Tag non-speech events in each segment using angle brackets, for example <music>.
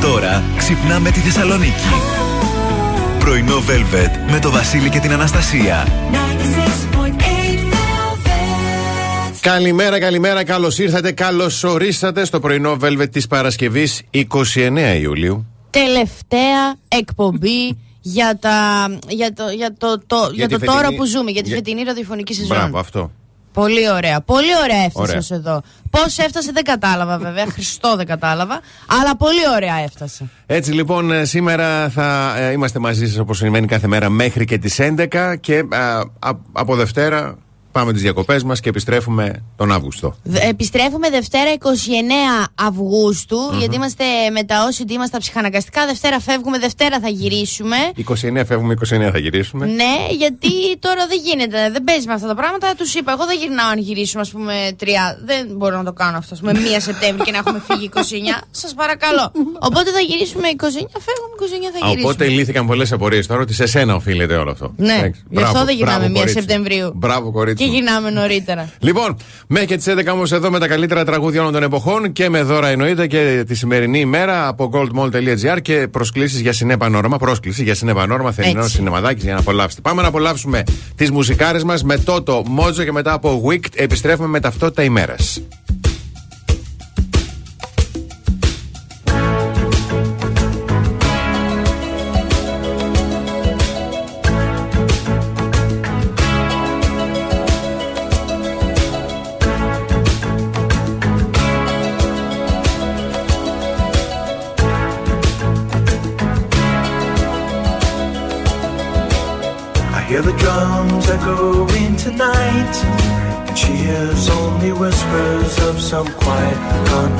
τώρα ξυπνάμε τη Θεσσαλονίκη. Πρωινό Velvet με το Βασίλη και την Αναστασία. Καλημέρα, καλημέρα, καλώς ήρθατε, καλώς ορίσατε στο πρωινό Velvet της Παρασκευής 29 Ιουλίου. Τελευταία εκπομπή για, τα, για το, για το, το, για, το τώρα που ζούμε, για τη για... φετινή ραδιοφωνική σεζόν. Μπράβο, αυτό. Πολύ ωραία. Πολύ ωραία έφτασες εδώ. Πώς έφτασε δεν κατάλαβα βέβαια. Χριστό δεν κατάλαβα. Αλλά πολύ ωραία έφτασε. Έτσι λοιπόν ε, σήμερα θα ε, είμαστε μαζί σας όπως συμβαίνει κάθε μέρα μέχρι και τις 11 και ε, από Δευτέρα Πάμε τις διακοπές μας και επιστρέφουμε τον Αύγουστο. Επιστρέφουμε Δευτέρα 29 αυγουστου γιατί είμαστε με τα όσοι είμαστε στα ψυχαναγκαστικά. Δευτέρα φεύγουμε, Δευτέρα θα γυρίσουμε. 29 φεύγουμε, 29 θα γυρίσουμε. Ναι, γιατί τώρα δεν γίνεται. Δεν παίζει με αυτά τα πράγματα. Τους είπα, εγώ δεν γυρνάω αν γυρίσουμε, ας πούμε, τρία. Δεν μπορώ να το κάνω αυτό. Με 1 Σεπτέμβρη και να έχουμε φύγει 29. Σας παρακαλώ. Οπότε θα γυρίσουμε 29, φεύγουμε 29 θα γυρίσουμε. Οπότε λύθηκαν πολλές απορίες τώρα ότι σε σένα οφείλεται όλο αυτό. Ναι, γι' αυτό δεν γυρνάμε 1 Σεπτεμβρίου. Μπράβο, κορίτσι και γυρνάμε νωρίτερα. Λοιπόν, μέχρι και τις 11 όμως εδώ με τα καλύτερα τραγούδια όλων των εποχών και με δώρα εννοείται και τη σημερινή ημέρα από goldmall.gr και προσκλήσεις για συνέπανόρμα. Πρόσκληση για συνέπανόρμα, θερινό σινεμαδάκι για να απολαύσετε. Πάμε να απολαύσουμε τις μουσικάρες μας με τότε Μότζο και μετά από Wicked επιστρέφουμε με ταυτότητα ημέρας.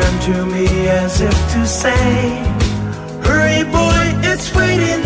Turned to me as if to say, Hurry, boy, it's waiting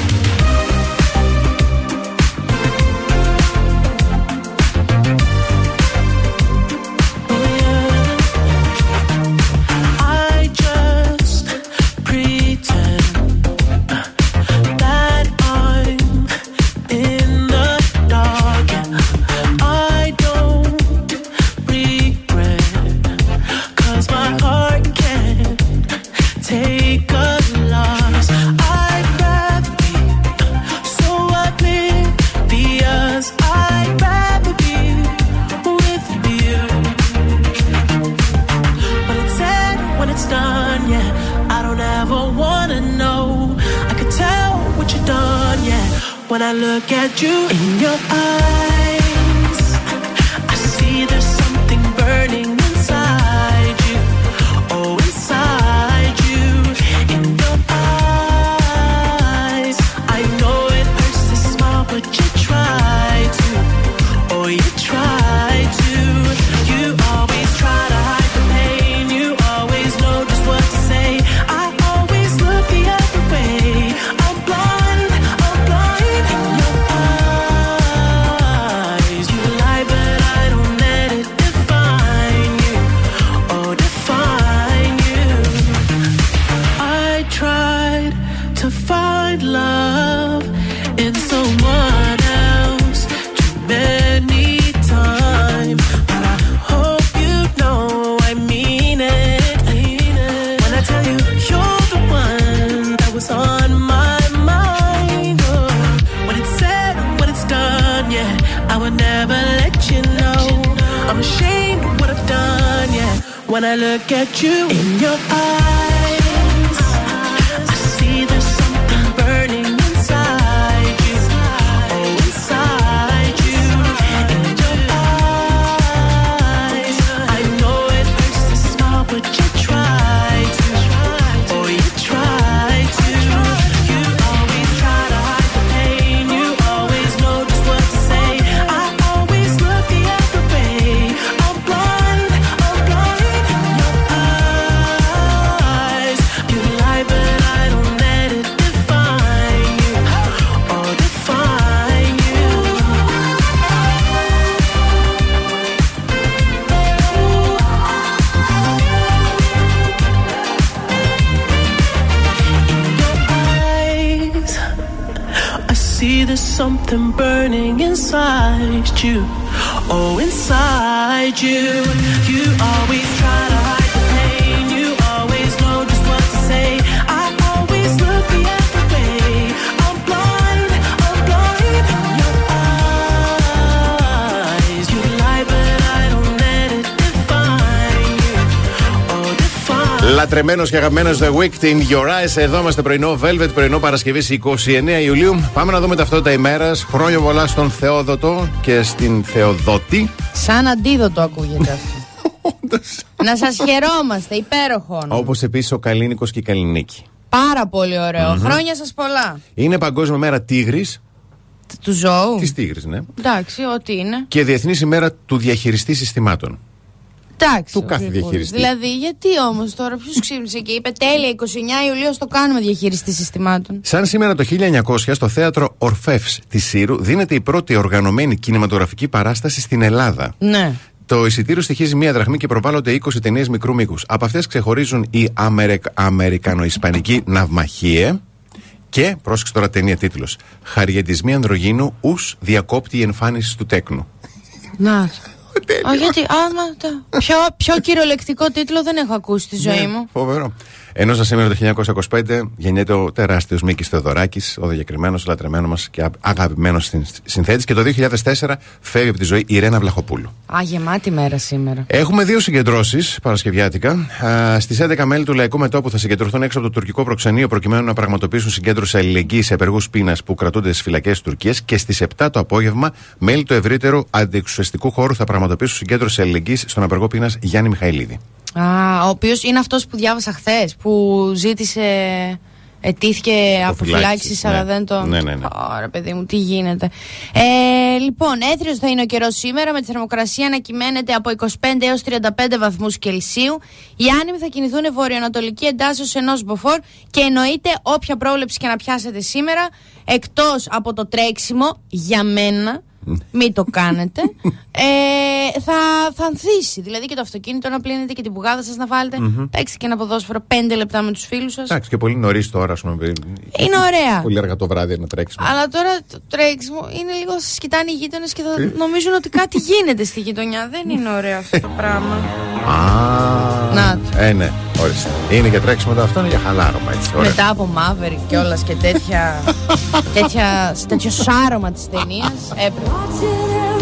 αγαπημένος και αγαπημένος The Week, την Your Eyes. Εδώ είμαστε πρωινό Velvet, πρωινό Παρασκευή 29 Ιουλίου. Πάμε να δούμε ταυτότητα ημέρας. Χρόνια πολλά στον Θεόδοτο και στην Θεοδότη. Σαν αντίδοτο ακούγεται αυτό. <laughs> να σας χαιρόμαστε, υπέροχο. Όπως επίσης ο Καλίνικος και η Καλλινίκη. Πάρα πολύ ωραίο. Mm-hmm. Χρόνια σας πολλά. Είναι Παγκόσμια Μέρα Τίγρης. Του ζώου. Της Τίγρης, ναι. Εντάξει, ό,τι είναι. Και Διεθνής ημέρα του διαχειριστή συστημάτων. Εντάξει. Του ο κάθε Γρηγόρης. διαχειριστή. Δηλαδή, γιατί όμως τώρα, ποιος ξύπνησε και είπε τέλεια 29 Ιουλίου, ας το κάνουμε διαχειριστή συστημάτων. Σαν σήμερα το 1900 στο θέατρο Ορφεύς της Σύρου δίνεται η πρώτη οργανωμένη κινηματογραφική παράσταση στην Ελλάδα. Ναι. Το εισιτήριο στοιχίζει μία δραχμή και προβάλλονται 20 ταινίες μικρού μήκους. Από αυτές ξεχωρίζουν η Αμερικ... Αμερικανοϊσπανική Ναυμαχίε και, πρόσεξε τώρα ταινία τίτλος. Χαριεντισμοί ανδρογίνου ους διακόπτει η εμφάνιση του τέκνου. Να. Α, γιατί, άμα. τα- Πιο, πιο κυριολεκτικό τίτλο δεν έχω ακούσει στη ζωή μου. Φοβερό. Ενώ σαν σήμερα το 1925 γεννιέται ο τεράστιος Μίκης Θεοδωράκης, ο διακεκριμένος, λατρεμένος μας και αγαπημένος συνθέτης. Και το 2004 φεύγει από τη ζωή η Ρένα Βλαχοπούλου. Α, γεμάτη μέρα σήμερα. Έχουμε δύο συγκεντρώσεις Παρασκευιάτικα. Στις 11 μέλη του Λαϊκού Μετώπου θα συγκεντρωθούν έξω από το τουρκικό προξενείο προκειμένου να πραγματοποιήσουν συγκέντρωση αλληλεγγύης σε απεργού πείνας που κρατούνται στις φυλακές της Τουρκίας. Και στις 7 το απόγευμα, μέλη του ευρύτερου αντιεξουσιαστικού χώρου θα πραγματοποιήσουν συγκέντρωση αλληλεγγύης στον απεργό πείνας Γιάννη Μιχαηλίδη. Α, ο οποίος είναι αυτός που διάβασα χθες, που ζήτησε. Ετήθηκε Αποφυλάκησης, αποφυλάξει, αλλά ναι. δεν το. Ναι, ναι, ναι. Ωραία, παιδί μου, τι γίνεται. Ε, λοιπόν, έθριος θα είναι ο καιρός σήμερα, με τη θερμοκρασία να κυμαίνεται από 25 έως 35 βαθμούς Κελσίου. Οι άνεμοι θα κινηθούν βορειοανατολική εντάσσεως ενός μποφόρ και εννοείται όποια πρόβλεψη και να πιάσετε σήμερα, εκτός από το τρέξιμο, για μένα, μην το κάνετε. ε, θα, θα ανθίσει. Δηλαδή και το αυτοκίνητο να πλύνετε και την πουγάδα σας να βάλετε. Παίξτε και ένα ποδόσφαιρο 5 λεπτά με τους φίλους σας. Εντάξει, και πολύ νωρίς τώρα, ας πούμε. Είναι ωραία. Πολύ αργά το βράδυ να τρέξουμε. Αλλά τώρα το τρέξιμο είναι λίγο σα κοιτάνε οι γείτονες και θα νομίζουν ότι κάτι γίνεται στη γειτονιά. Δεν είναι ωραίο αυτό το πράγμα. Α, Να το. Ε, ναι, ορίστε. Είναι για τρέξιμο το αυτό, είναι για χαλάρωμα έτσι. Ωραία. Μετά από Maverick κιόλας και τέτοια, <laughs> τέτοια, τέτοιο σάρωμα της ταινίας έπρεπε. Watching every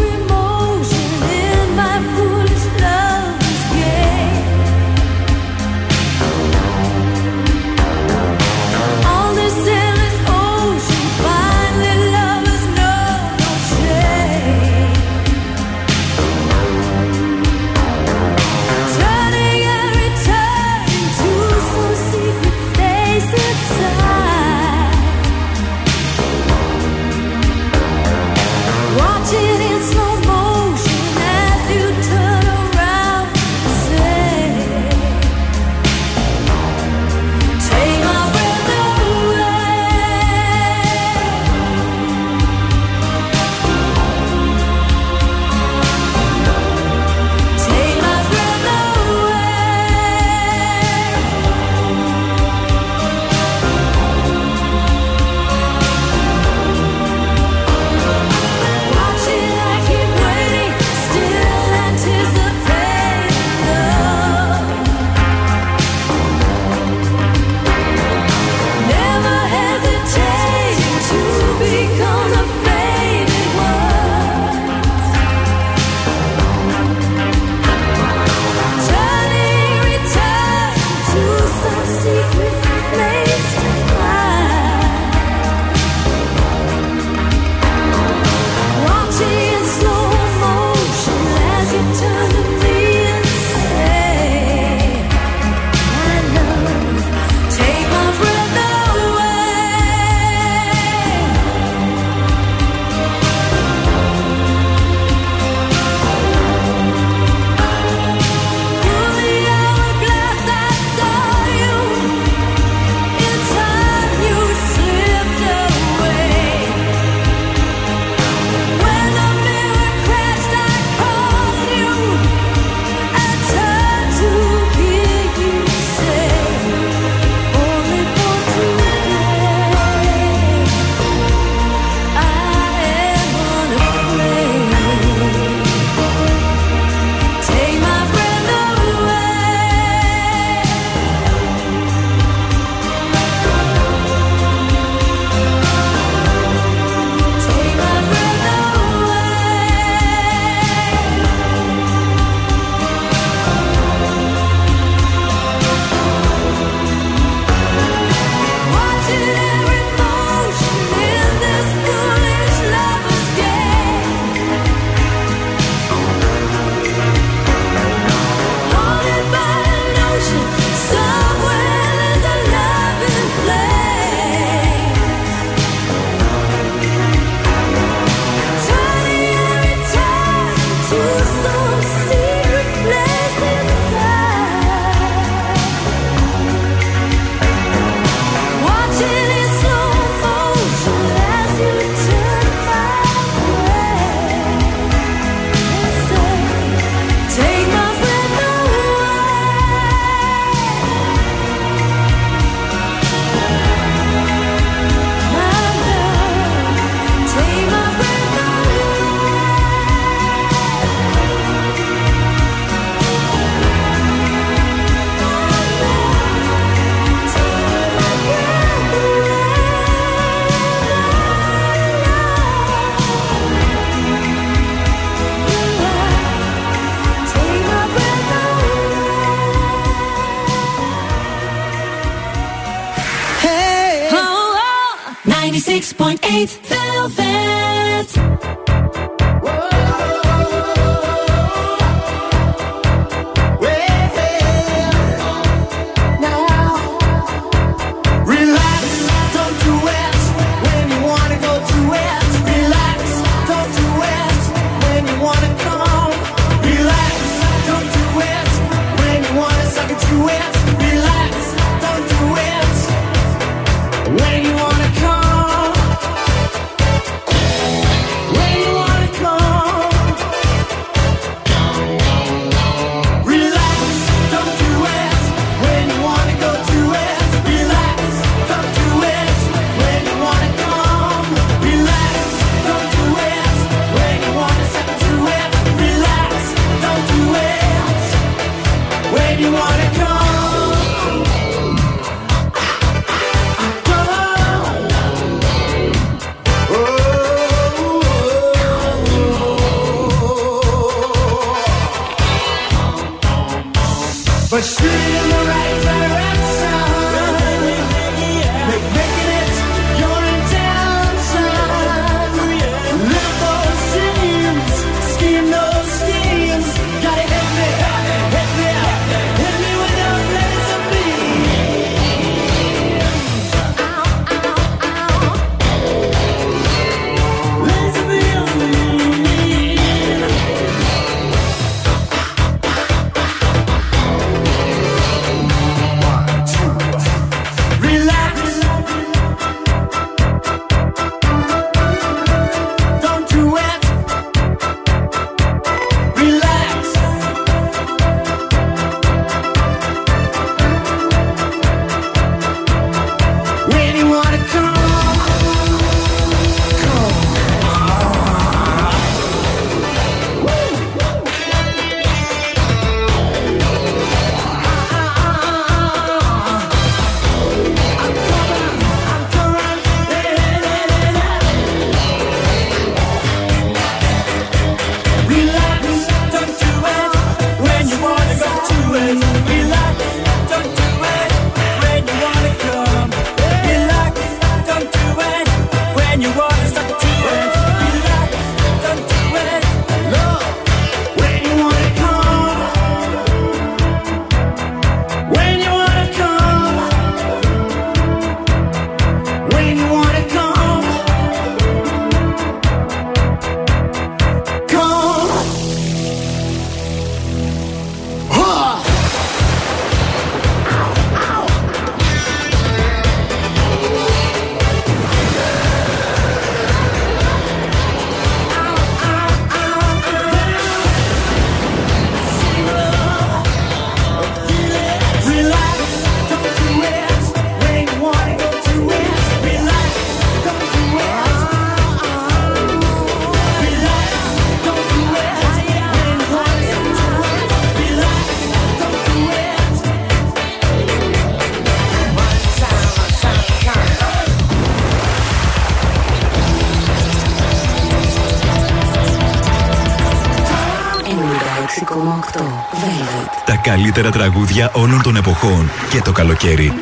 καλύτερα τραγούδια όλων των εποχών και το καλοκαίρι.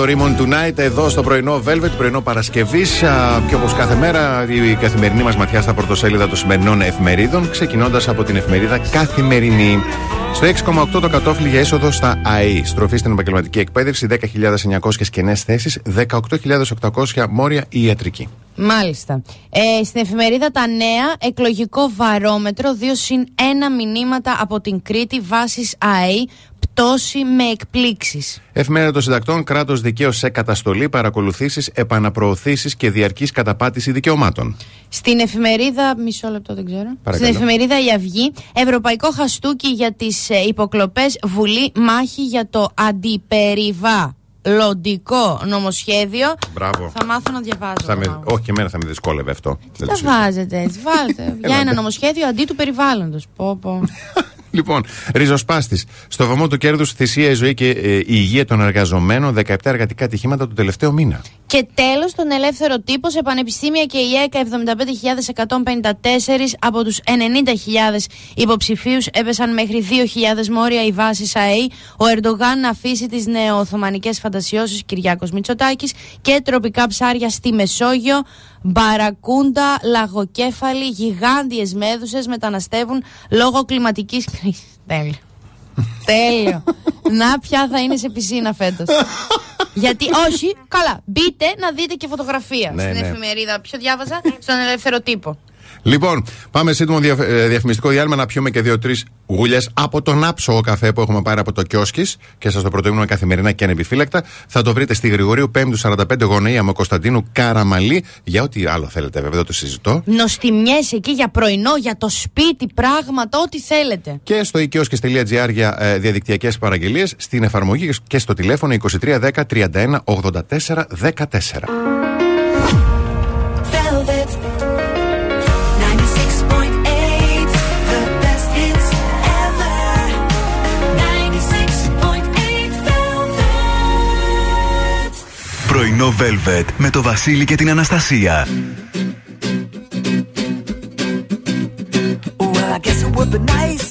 Το Raymond Tonight εδώ στο πρωινό Velvet, πρωινό Παρασκευής. Και όπως κάθε μέρα, η καθημερινή μας ματιά στα πρωτοσέλιδα των σημερινών εφημερίδων, ξεκινώντας από την εφημερίδα Καθημερινή. Στο 6,8 το κατόφλι για έσοδο στα ΑΕΗ. Στροφή στην επαγγελματική εκπαίδευση, 10.900 κενέ θέσεις, 18.800 μόρια η ιατρική. Μάλιστα. Ε, στην εφημερίδα Τα Νέα, εκλογικό βαρόμετρο, 2 συν 1 μηνύματα από την Κρήτη, βάσει ΑΕΗ, πτώση με εκπλήξεις. Εφημερίδα των Συντακτών, κράτος δικαίω σε καταστολή, παρακολουθήσεις, επαναπροωθήσεις και διαρκής καταπάτηση δικαιωμάτων. Στην εφημερίδα. Μισό λεπτό, δεν ξέρω. Παρακαλώ. Στην εφημερίδα Η Αυγή, Ευρωπαϊκό χαστούκι για τις ε, υποκλοπές, Βουλή, μάχη για το αντιπεριβαλλοντικό νομοσχέδιο. Μπράβο. Θα μάθω να διαβάζω. Θα με, μάλλον. όχι και εμένα θα με δυσκόλευε αυτό. Τι Δεν τα το συζητώ. βάζετε έτσι, βάλτε. <laughs> για ένα νομοσχέδιο αντί του περιβάλλοντος. Πω, πω. <laughs> Λοιπόν, ριζοσπάστης. Στο βωμό του κέρδους θυσία η ζωή και ε, η υγεία των εργαζομένων, 17 εργατικά ατυχήματα το τελευταίο μήνα. Και τέλος, τον ελεύθερο τύπο σε πανεπιστήμια και η ΕΚΑ 75.154 από τους 90.000 υποψηφίους έπεσαν μέχρι 2.000 μόρια οι βάσει ΑΕΗ. Ο Ερντογάν να αφήσει τις νεοοθωμανικές φαντασιώσεις Κυριάκος Μητσοτάκης και τροπικά ψάρια στη Μεσόγειο. Μπαρακούντα, λαγοκέφαλοι, γιγάντιες μέδουσες μεταναστεύουν λόγω κλιματικής κρίσης. Τέλειο. <laughs> Τέλειο. Να πια θα είναι σε πισίνα φέτος. Γιατί όχι, καλά. Μπείτε να δείτε και φωτογραφία Ναι, στην ναι. εφημερίδα. Ποιο διάβαζα, στον ελεύθερο τύπο. Λοιπόν, πάμε σύντομο δια, ε, διαφημιστικό διάλειμμα να πιούμε και δύο-τρεις γουλιές από τον άψογο καφέ που έχουμε πάρει από το Κιόσκη και σας το προτείνουμε καθημερινά και ανεπιφύλακτα. Θα το βρείτε στη Γρηγορίου 5ου 45 γωνία με Κωνσταντίνου Καραμαλή. Για ό,τι άλλο θέλετε, βέβαια, δεν το συζητώ. Νοστιμιές εκεί για πρωινό, για το σπίτι, πράγματα, ό,τι θέλετε. Και στο οικειοσκis.gr για ε, διαδικτυακές παραγγελίες, στην εφαρμογή και στο τηλέφωνο 2310 31 84 14. Πρωινό Velvet με το Βασίλη και την Αναστασία. Well, I guess it would be nice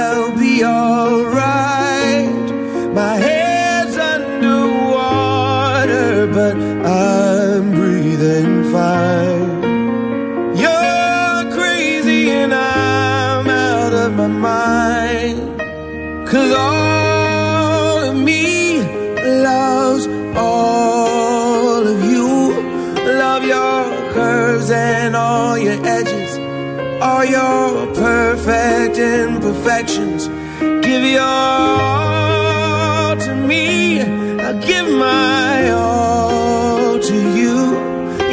Cause all of me loves all of you. Love your curves and all your edges, all your perfect imperfections. Give your all to me. I give my all to you.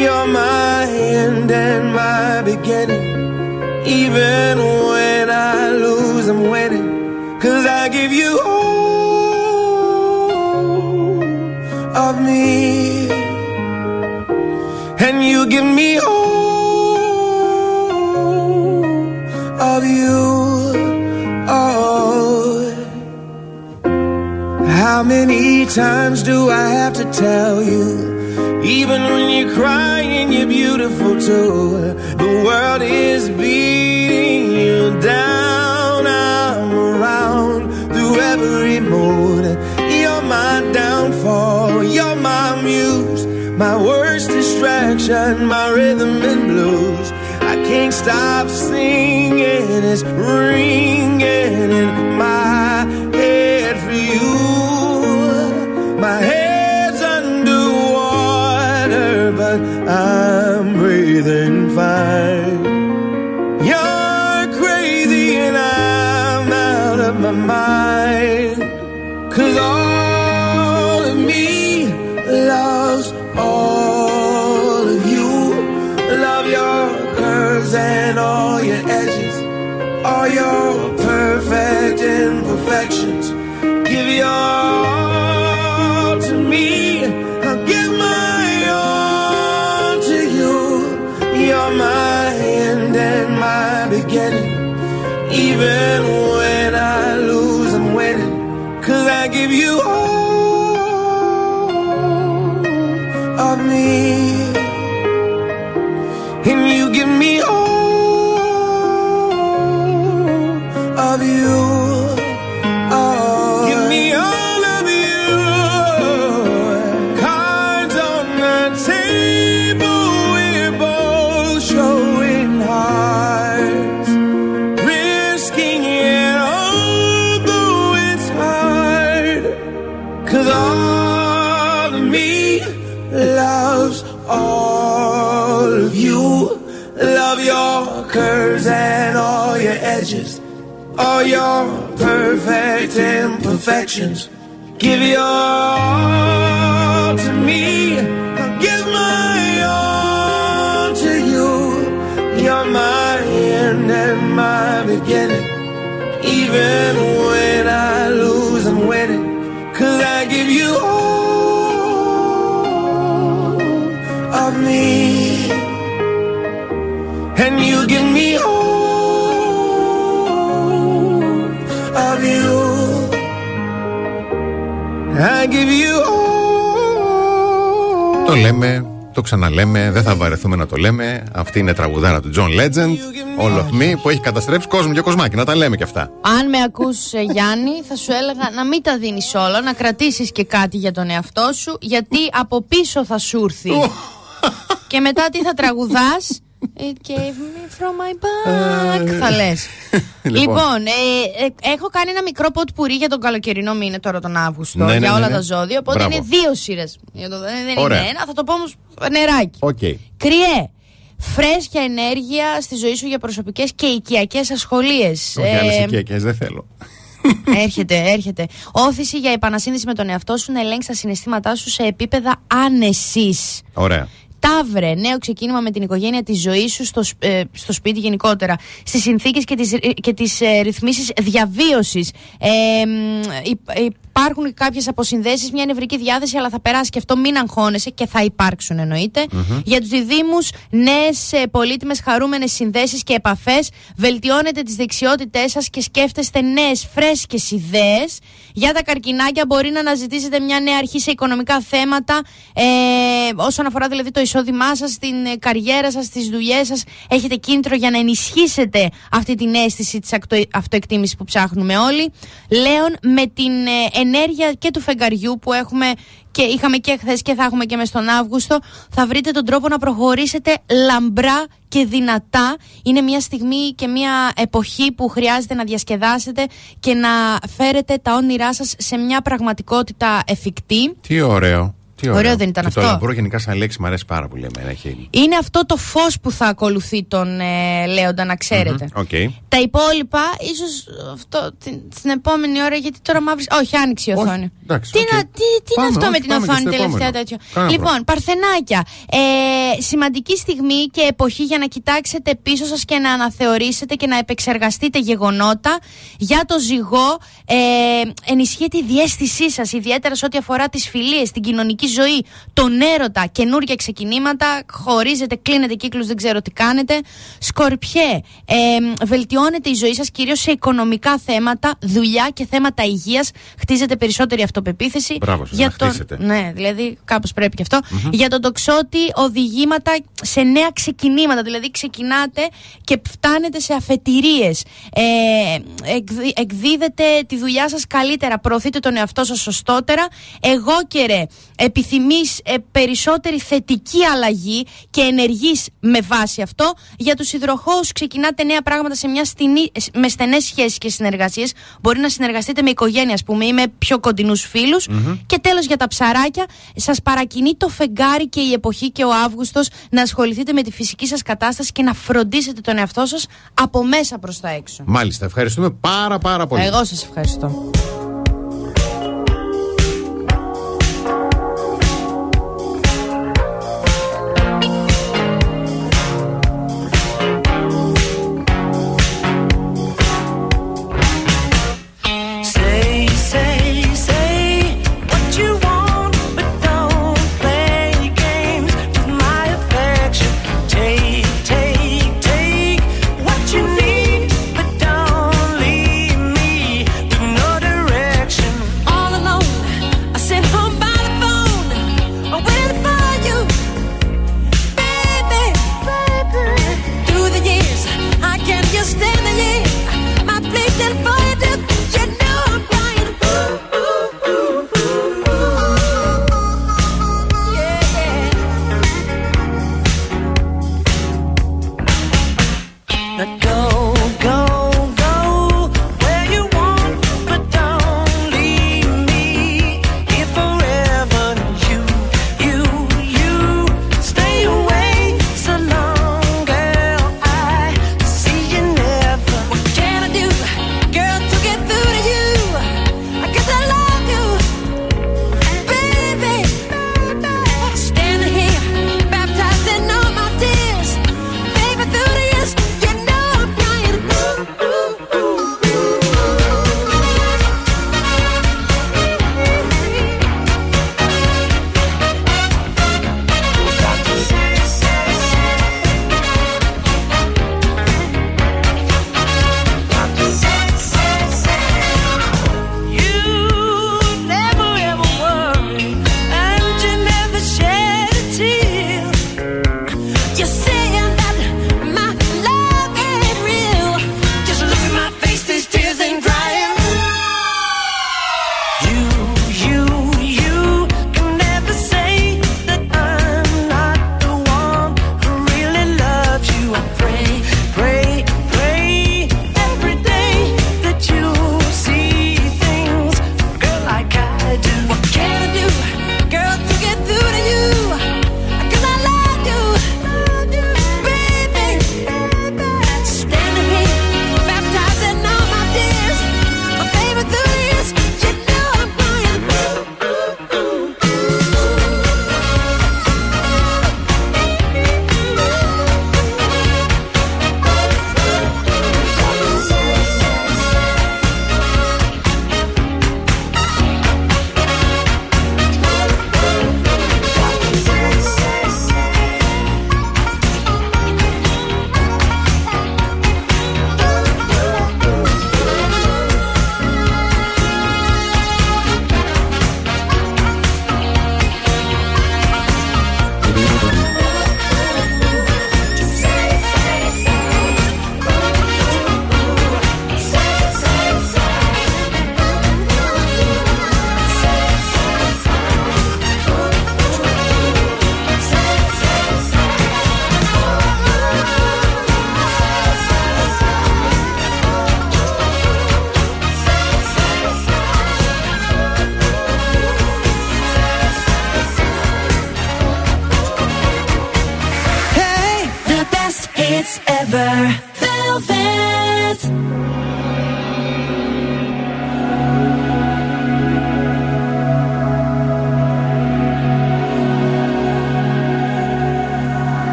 You're my end and my beginning. Even give me all of you. Oh. How many times do I have to tell you? Even when you're crying, you're beautiful too. The world is beating you down. I'm around through every mood. You're my downfall. You're my muse. My worst distraction, my rhythm and blues. I can't stop singing. It's ringing in my head for you. My head's underwater, but I'm breathing fine. You're crazy and I'm out of my mind. Cause all viver imperfections. Give your all to me. I'll give my all to you. You're my end and my beginning. Even Το λέμε, το ξαναλέμε, δεν θα βαρεθούμε να το λέμε. Αυτή είναι τραγουδάρα του John Legend, All of Me, που έχει καταστρέψει κόσμο και κοσμάκι. Να τα λέμε και αυτά. Αν με ακούς ε, Γιάννη θα σου έλεγα να μην τα δίνεις όλα Να κρατήσεις και κάτι για τον εαυτό σου Γιατί από πίσω θα σου έρθει Και μετά τι θα τραγουδάς; It gave me from my back. Θα λες. Λοιπόν. Λοιπόν, ε, ε, έχω κάνει ένα μικρό ποτ πουρί για τον καλοκαιρινό μήνα τώρα τον Αύγουστο. Ναι, ναι, για ναι, όλα ναι. τα ζώδια. Οπότε Μπράβο. είναι δύο σειρέ. Δεν Ωραία. είναι ένα. Θα το πω όμως νεράκι. Οκ. Κριέ. Φρέσκια ενέργεια στη ζωή σου για προσωπικές και οικιακές ασχολίες. Όχι άλλες οικιακές, δεν θέλω. έρχεται, έρχεται. Ώθηση για επανασύνδεση με τον εαυτό σου να ελέγξεις τα συναισθήματά σου σε επίπεδα άνεσης. Ωραία. Ταύρε, νέο ξεκίνημα με την οικογένεια, τη ζωή σου στο, σ- ε, στο σπίτι γενικότερα. Στις συνθήκες και τις και τις, ε, ρυθμίσεις διαβίωσης. Ε, μ, υ- υπάρχουν κάποιες αποσυνδέσεις, μια νευρική διάθεση, αλλά θα περάσει και αυτό. Μην αγχώνεσαι και θα υπάρξουν εννοείται. Για τους διδήμου, νέες πολύτιμες χαρούμενες συνδέσεις και επαφές. Βελτιώνετε τις δεξιότητές σας και σκέφτεστε νέες φρέσκες ιδέες. Για τα καρκινάκια, μπορεί να αναζητήσετε μια νέα αρχή σε οικονομικά θέματα. Ε, όσον αφορά δηλαδή το εισόδημά σας, την ε, καριέρα σας, τις δουλειές σας, έχετε κίνητρο για να ενισχύσετε αυτή την αίσθηση της αυτοεκτίμησης που ψάχνουμε όλοι. Λέων, με την ε, ενέργεια και του φεγγαριού που έχουμε και είχαμε και χθες και θα έχουμε και μες στον Αύγουστο, θα βρείτε τον τρόπο να προχωρήσετε λαμπρά και δυνατά. Είναι μια στιγμή και μια εποχή που χρειάζεται να διασκεδάσετε και να φέρετε τα όνειρά σας σε μια πραγματικότητα εφικτή. Τι ωραίο. Τι ωραίο. Ωραίο δεν ήταν και Το αυτό; λαμπρό γενικά σαν λέξη μου αρέσει πάρα πολύ εμένα. Έχει... Είναι αυτό το φως που θα ακολουθεί τον ε, Λέοντα, να ξέρετε. Οκ. Τα υπόλοιπα, ίσως αυτό την, στην επόμενη ώρα, γιατί τώρα μαύρη. Όχι, άνοιξε η Όχι, οθόνη. εντάξει, τι, οκ. να, τι, τι Πάμε, είναι αυτό όχι, με την πάμε και οθόνη στο τελευταία επόμενο. τέτοιο; Κανένα λοιπόν, παρθενάκια. Ε, σημαντική στιγμή και εποχή για να κοιτάξετε πίσω σας και να αναθεωρήσετε και να επεξεργαστείτε γεγονότα. Για το ζυγό, ε, ενισχύεται η διαίσθησή σας, ιδιαίτερα σε ό,τι αφορά τις φιλίες, την κοινωνική ζωή, τον έρωτα, καινούργια ξεκινήματα. Χωρίζετε, κλείνετε κύκλους, δεν ξέρω τι κάνετε. Σκορπιέ, ε, βελτιώνεται η ζωή σας κυρίως σε οικονομικά θέματα, δουλειά και θέματα υγείας. Χτίζετε περισσότερη αυτοπεποίθηση. Μπράβο σας, να χτίσετε. Ναι, δηλαδή κάπως πρέπει και αυτό. Για τον τοξότη, οδηγήματα σε νέα ξεκινήματα. Δηλαδή ξεκινάτε και φτάνετε σε αφετηρίες. Ε, εκδι- εκδίδετε τη δουλειά σας καλύτερα. Προωθείτε τον εαυτό σας σωστότερα. Εγώ και ρε, επιθυμείς περισσότερη θετική αλλαγή και ενεργείς με βάση αυτό. Για τους υδροχώους, ξεκινάτε νέα πράγματα σε μια στενή, με στενές σχέσεις και συνεργασίες. Μπορεί να συνεργαστείτε με οικογένεια, ας πούμε, ή με πιο κοντινούς φίλους. Και τέλος για τα ψαράκια, σας παρακινεί το φεγγάρι και η εποχή και ο Αύγουστος να ασχοληθείτε με τη φυσική σας κατάσταση και να φροντίσετε τον εαυτό σας από μέσα προς τα έξω. Μάλιστα, ευχαριστούμε πάρα πάρα πολύ. Εγώ σας ευχαριστώ.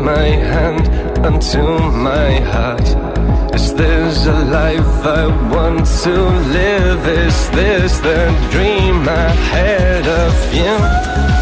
my hand unto my heart. Is this a life I want to live? Is this the dream I had of you?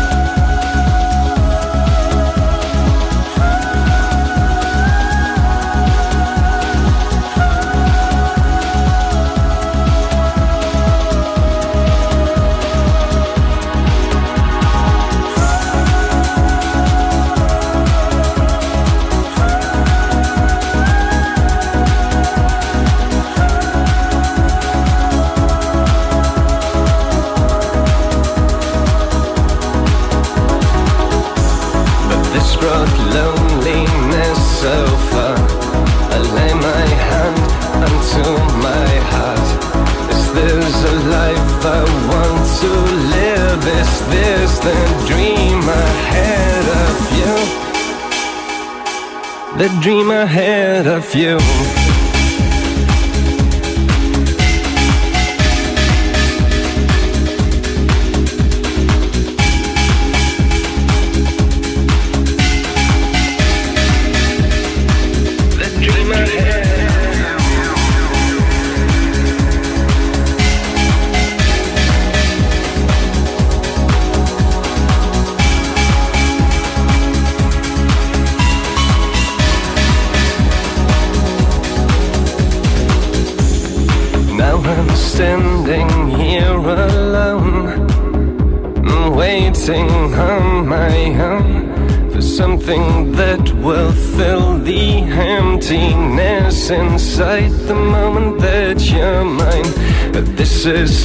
dream I had of you.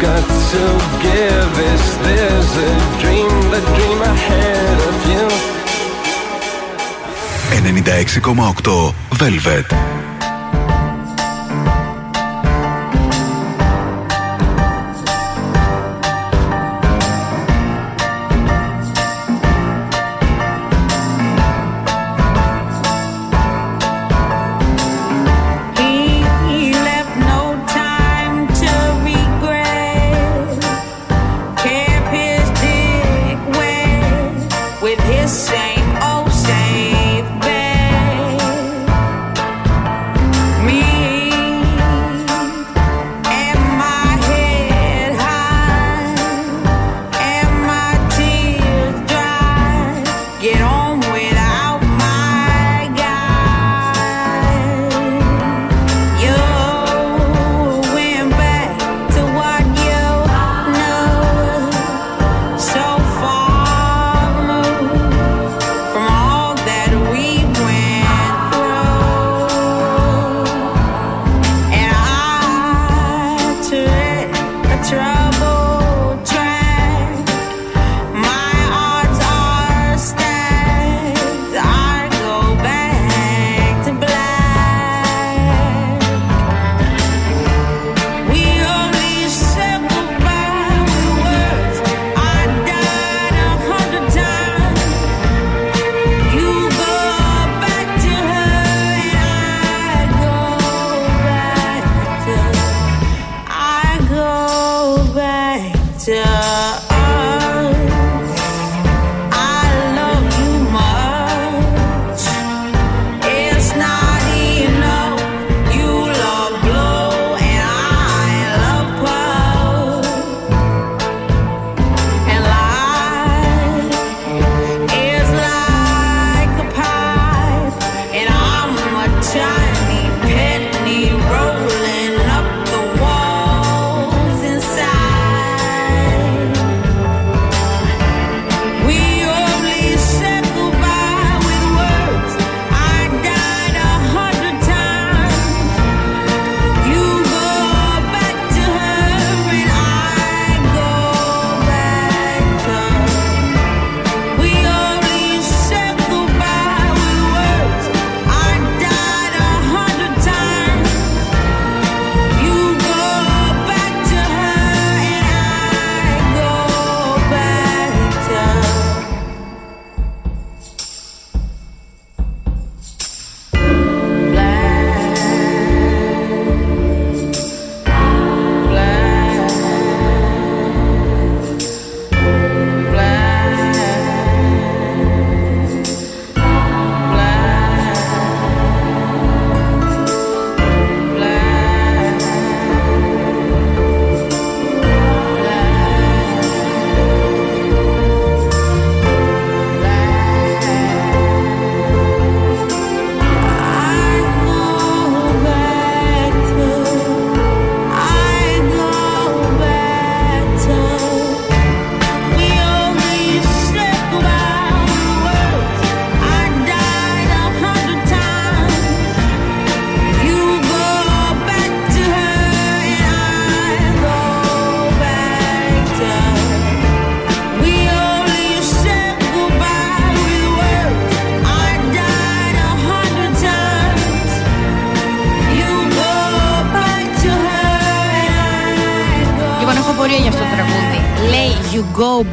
got to give. Is there's a dream, the dream ahead of you? 96,8 Velvet.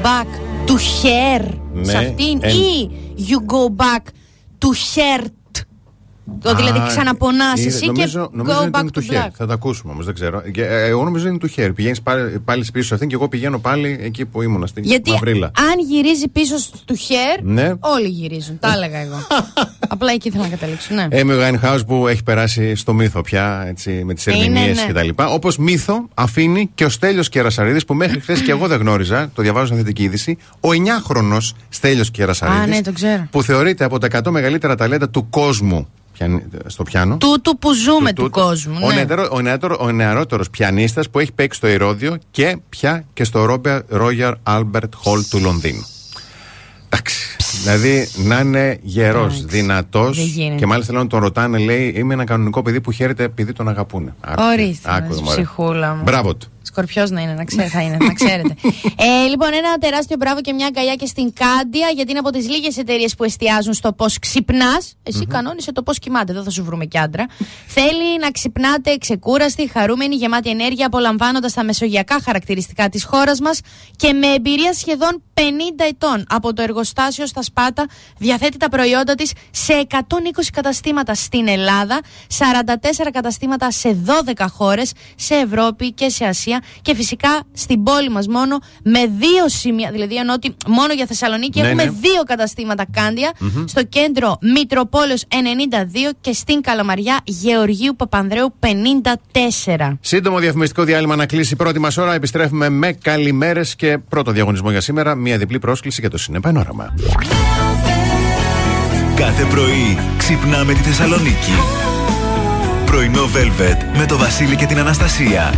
Back to her. Ναι, Σε αυτήν εν- ή You go back to her. Το δηλαδή Α, ξαναπονάς είδε, εσύ νομίζω, και νομίζω go είναι back του to χέρι. black. Θα τα ακούσουμε όμως, δεν ξέρω. Και, ε, εγώ νομίζω είναι του χέρι. Πηγαίνεις πάλι, πάλι πίσω σε αυτήν και εγώ πηγαίνω πάλι εκεί που ήμουν, στην Γιατί Μαυρίλα. αν γυρίζει πίσω του χέρ, Ναι. όλοι γυρίζουν. Τα έλεγα εγώ. <laughs> Απλά εκεί ήθελα να καταλήξω. Ναι. Amy Winehouse που έχει περάσει στο μύθο πια έτσι, με τις Είναι, ερμηνείες ναι. κτλ. Όπως μύθο αφήνει και ο Στέλιος Κερασαρίδης που μέχρι χθες και εγώ δεν γνώριζα, το διαβάζω σαν θετική είδηση, ο 9χρονο Στέλιος Κερασαρίδης Α, ναι, το ξέρω. που θεωρείται από τα 100 μεγαλύτερα ταλέντα του κόσμου πιαν- στο πιάνο. Τούτου που ζούμε του, τούτου. κόσμου. Ο, ναι. νεατερο- ο, νεατερο- ο νεαρότερος πιανίστας που έχει παίξει στο Ηρόδιο και πια και στο Royal Albert Hall του Λονδίνου. Εντάξει. Δηλαδή να είναι γερός, Εντάξει. δυνατός. Δεν γίνεται. Και μάλιστα λέω να τον ρωτάνε, λέει, είμαι ένα κανονικό παιδί που χαίρεται επειδή τον αγαπούνε. Άκου, Ορίστε, άκου, ρε, μωρέ. ψυχούλα μου. Μπράβο του. Σκορπιός να είναι, να, ξέρετε, θα είναι, να ξέρετε. ε, λοιπόν, ένα τεράστιο μπράβο και μια αγκαλιά και στην Κάντια, γιατί είναι από τις λίγες εταιρείες που εστιάζουν στο πώς ξυπνάς. Εσύ κανόνισε το πώς κοιμάται, δεν θα σου βρούμε κι άντρα. Θέλει να ξυπνάτε ξεκούραστοι, χαρούμενοι, γεμάτοι ενέργεια, απολαμβάνοντας τα μεσογειακά χαρακτηριστικά της χώρας μας και με εμπειρία σχεδόν 50 ετών από το εργοστάσιο στα Σπάτα διαθέτει τα προϊόντα της σε 120 καταστήματα στην Ελλάδα, 44 καταστήματα σε 12 χώρες, σε Ευρώπη και σε Ασία και φυσικά στην πόλη μας μόνο με δύο σημεία, δηλαδή ενώ ότι μόνο για Θεσσαλονίκη Ναι, έχουμε ναι. δύο καταστήματα Κάντια, στο κέντρο Μητροπόλεως 92 και στην Καλαμαριά Γεωργίου Παπανδρέου 54. Σύντομο διαφημιστικό διάλειμμα να κλείσει η πρώτη μας ώρα. Επιστρέφουμε με καλημέρες και πρώτο διαγωνισμό για σήμερα. Μια διπλή πρόσκληση για το Συνεπανόραμα. Κάθε πρωί ξυπνάμε τη Θεσσαλονίκη. Πρωινό Velvet με το Βασίλη και την Αναστασία.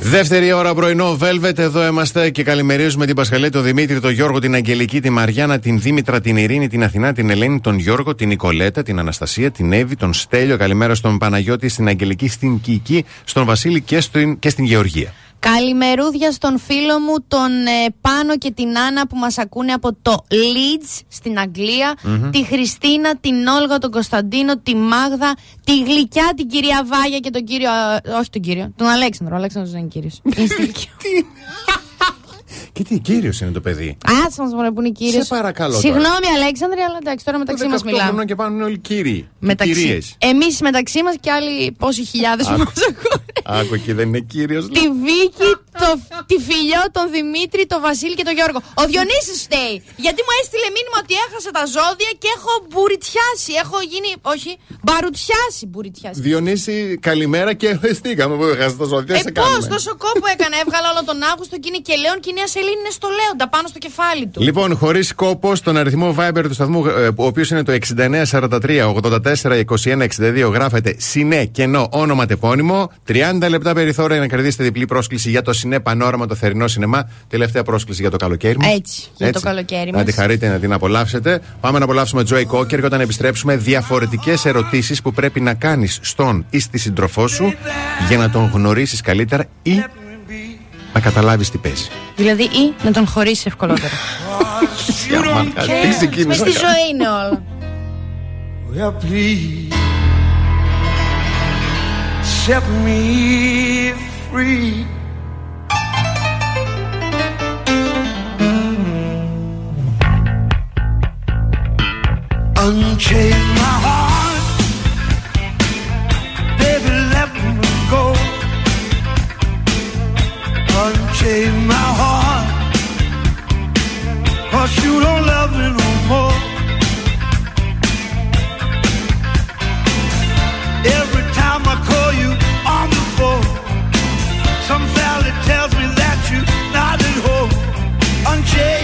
Δεύτερη ώρα πρωινό Velvet. Εδώ είμαστε και καλημερίζουμε την Πασχαλή, τον Δημήτρη, τον Γιώργο, την Αγγελική, τη Μαριάννα, την Δήμητρα, την Ειρήνη, την Αθηνά, την Ελένη, τον Γιώργο, την Νικολέτα, την Αναστασία, την Εύη, τον Στέλιο. Καλημέρα στον Παναγιώτη, στην Αγγελική, στην Κική, στον Βασίλη και, στην, και στην Γεωργία. Καλημερούδια στον φίλο μου τον ε, Πάνο και την Άννα που μας ακούνε από το Leeds στην αγγλια Τη Χριστίνα, την Όλγα, τον Κωνσταντίνο, τη Μάγδα, τη Γλυκιά, την κυρία Βάγια και τον κύριο... ε, όχι τον κύριο, τον Αλέξανδρο. Ο Αλέξανδρος δεν είναι κύριος. <laughs> είναι στη Λυκειό. Και τι κύριος είναι το παιδί. Άσε μας μωρέ που είναι κύριος. Σε παρακαλώ τώρα. Συγγνώμη Αλέξανδρε, αλλά εντάξει τώρα μεταξύ μας 18 μιλάμε. χρονών και πάνω είναι όλοι κύριοι. Μεταξύ. Κυρίες. Εμείς μεταξύ μας και άλλοι πόσοι χιλιάδες που μας ακούνε. Άκου εκεί δεν είναι κύριος. τη Βίκη, το, τη φιλιό, τον Δημήτρη, τον Βασίλη και τον Γιώργο. Ο Διονύσης φταίει. Γιατί μου έστειλε μήνυμα ότι έχασα τα ζώδια και έχω μπουριτιάσει. Έχω γίνει. Όχι, μπαρουτιάσει μπουριτιάσει. Διονύση, καλημέρα και εστίκαμε που έχασες το ζώδιο. Τι Ε, σε πώς, κάνουμε. τόσο κόπο έκανα. Έβγαλα όλο τον Αύγουστο και είναι και Λέων και η Νέα Σελήνη είναι στο Λέοντα πάνω στο κεφάλι του. Λοιπόν, χωρίς κόπο, στον αριθμό Viber του σταθμού, ε, ο οποίος είναι το 6943 84 21 62, γράφεται Συνέ κενό όνομα τεπώνυμο. 30 λεπτά περιθώρια να κερδίσετε διπλή πρόσκληση για το Συνέ Πανόραμα, το θερινό σινεμά. Τελευταία πρόσκληση για το καλοκαίρι μας. Έτσι, για το καλοκαίρι Να μας. τη χαρείτε, να την απολαύσετε. Πάμε να απολαύσουμε Joy Cocker και όταν επιστρέψουμε, διαφορετικές ερωτήσεις που πρέπει να κάνεις στον ή στη σύντροφό σου για να τον γνωρίσεις καλύτερα ή να καταλάβεις τι παίζει. Δηλαδή, ή να τον χωρίσεις ευκολότερα. Τι ξεκίνησε. Μες στη ζωή είναι όλα. Well, please set me free. Unchain my heart, baby, let me go. Unchain my heart, cause you don't love me no more. Every time I call you on the phone, some valley tells me that you're not at home. Unchain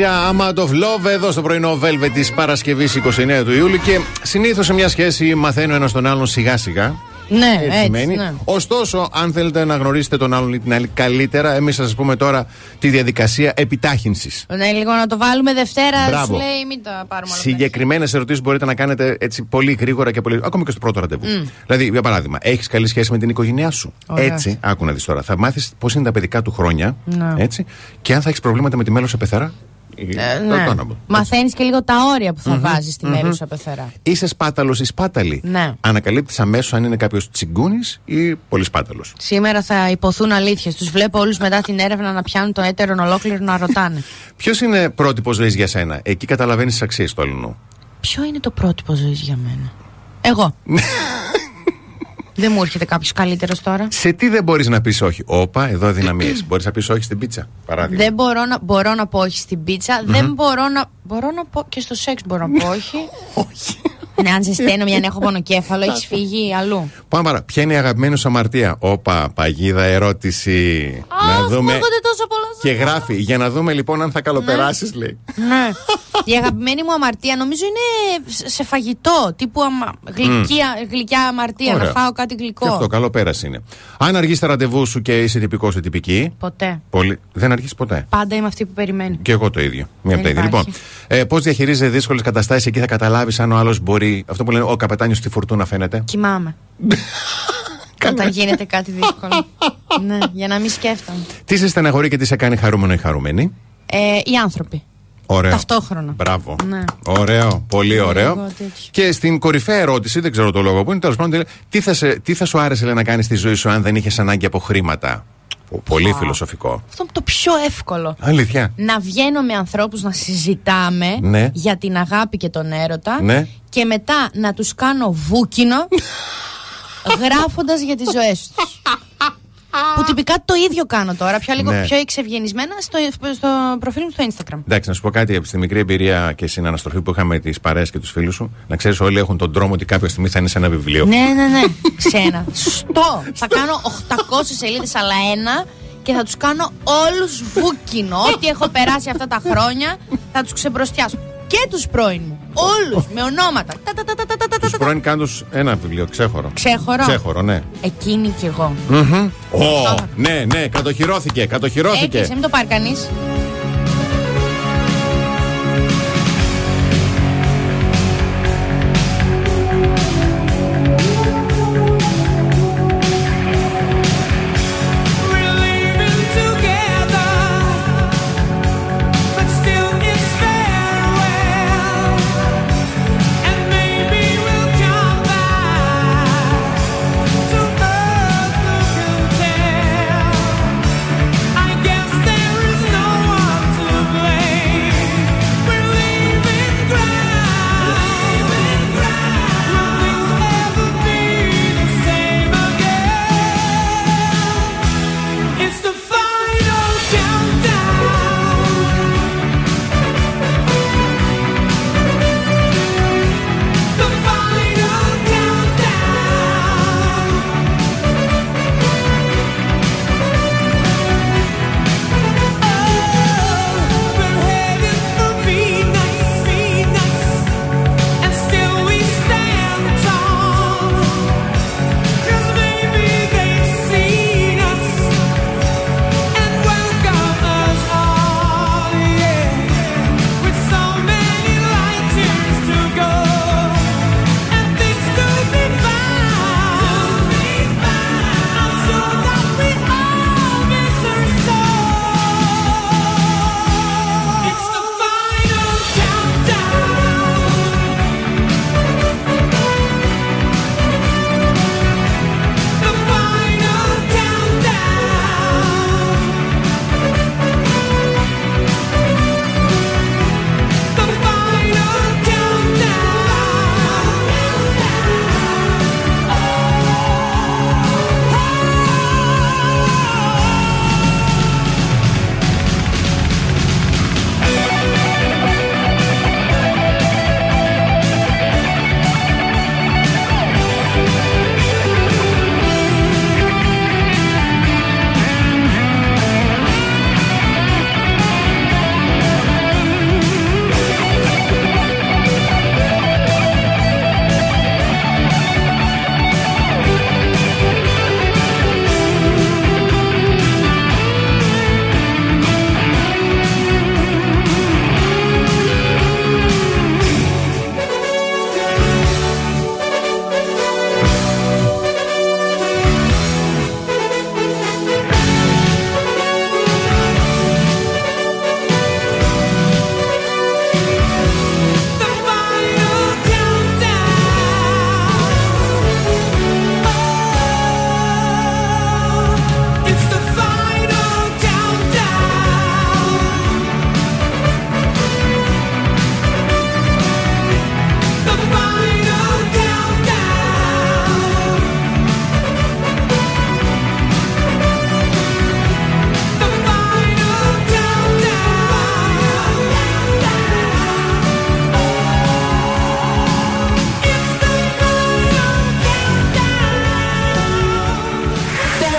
Out Αναστέζια Amount of Love εδώ στο πρωινό Velvet της Παρασκευής 29 του Ιούλη και συνήθως σε μια σχέση μαθαίνει ο ένα τον άλλον σιγά σιγά. Ναι, Έτσι έτσι. σημαίνει. ναι. Ωστόσο, αν θέλετε να γνωρίσετε τον άλλον ή την άλλη καλύτερα, εμείς θα σας πούμε τώρα τη διαδικασία επιτάχυνσης. Ναι, λίγο να το βάλουμε Δευτέρα. Μπράβο. Σου λέει, μην τα πάρουμε όλα Συγκεκριμένες ερωτήσεις μπορείτε να κάνετε έτσι πολύ γρήγορα και πολύ. ακόμη και στο πρώτο ραντεβού. Δηλαδή, για παράδειγμα, έχεις καλή σχέση με την οικογένειά σου; Ωραία. Έτσι, άκου να δεις τώρα. Θα μάθεις πώς είναι τα παιδικά του χρόνια. Ναι. Έτσι, και αν θα έχεις προβλήματα με τη μέλος σε πεθερά. Ε, ναι. Μαθαίνεις και λίγο τα όρια που θα βάζεις στη μέρη σου πεθερά. Είσαι σπάταλος ή σπάταλη. Ναι. Ανακαλύπτεις αμέσως αν είναι κάποιος τσιγκούνης ή πολύ σπάταλος. Σήμερα θα υποθούν αλήθειες. Τους βλέπω όλους μετά την έρευνα να πιάνουν το έτερον ολόκληρο να ρωτάνε. <laughs> Ποιος είναι πρότυπος ζωής για σένα; Εκεί καταλαβαίνεις τις αξίες του αλλού. Ποιο είναι το πρότυπο ζωής για μένα; Εγώ. <laughs> Δεν μου έρχεται κάποιος καλύτερος τώρα. Σε τι δεν μπορείς να πεις όχι. Όπα, εδώ αδυναμίες. μπορείς να πεις όχι στην πίτσα. Παράδειγμα. Δεν μπορώ να, μπορώ να πω όχι στην πίτσα. Δεν μπορώ να. Μπορώ να πω και στο σεξ μπορώ να πω όχι. <laughs> όχι. Ναι, αν ζεσταίνομαι, αν έχω πονοκέφαλο, έχεις φύγει αλλού. Πάμε παρά. Ποια είναι η αγαπημένη σου αμαρτία; Όπα, παγίδα ερώτηση. Αχ, μου έρχονται τόσο πολλά Και γράφει, για να δούμε λοιπόν αν θα καλοπεράσεις, λέει. Ναι. Η αγαπημένη μου αμαρτία νομίζω είναι σε φαγητό. Τύπου αμα... γλυκιά, γλυκιά αμαρτία. Ωραία. Να φάω κάτι γλυκό. Και αυτό, καλό πέραση είναι. Αν αργείς τα ραντεβού σου και είσαι τυπικός ή τυπική. Ποτέ. Πολύ... Δεν αργείς ποτέ. Πάντα είμαι αυτή που περιμένει. Και εγώ το ίδιο. Μία από τα Δεν ίδια. Λοιπόν, υπάρχει. ε, πώς διαχειρίζεσαι δύσκολες καταστάσεις, εκεί θα καταλάβεις αν ο άλλος μπορεί. Αυτό που λένε ο καπετάνιος στη φουρτούνα φαίνεται. Κοιμάμαι. <laughs> Όταν γίνεται κάτι δύσκολο. ναι, για να μην σκέφτομαι. Τι σε στεναχωρεί και τι σε κάνει χαρούμενο ή χαρούμενη; Ε, οι άνθρωποι. Ωραίο. Ταυτόχρονα. Μπράβο. Ναι. Ωραίο. Πολύ ωραίο. λίγο τέτοιο. Και στην κορυφαία ερώτηση, δεν ξέρω το λόγο που είναι, τέλος πάντων, τι θα, σε, τι θα σου άρεσε λέει, να κάνεις στη ζωή σου αν δεν είχες ανάγκη από χρήματα; Πο- Πολύ φιλοσοφικό. Αυτό είναι το πιο εύκολο. Αλήθεια. Να βγαίνω με ανθρώπους να συζητάμε Ναι. για την αγάπη και τον έρωτα Ναι. και μετά να τους κάνω βούκινο <laughs> γράφοντας για τις ζωές τους. Που τυπικά το ίδιο κάνω τώρα, πιο λίγο Ναι. πιο εξευγενισμένα στο, στο προφίλ μου στο Instagram. Εντάξει, να σου πω κάτι από τη μικρή εμπειρία και στην αναστροφή που είχαμε τις παρέες και τους φίλους σου. Να ξέρεις, όλοι έχουν τον τρόμο ότι κάποια στιγμή θα είναι σε ένα βιβλίο. Ναι, ναι, ναι. Ξένα. <laughs> Στο. θα κάνω 800 σελίδες αλλά ένα και θα τους κάνω όλους βούκινο. <laughs> Ό,τι έχω περάσει αυτά τα χρόνια θα τους ξεμπροστιάσω. Και τους πρώην μου. Όλους με ονόματα. Τα, τα, τα, τα, τα, τα, τα, Τους τα. πρώην κάντου ένα βιβλίο, ξέχωρο. Ξέχωρο; Ξέχωρο, ναι. Εκείνη κι εγώ. Μμμ. Ω, ναι, ναι, κατοχυρώθηκε, κατοχυρώθηκε. Έκλεισε, μην το πάρει κανείς.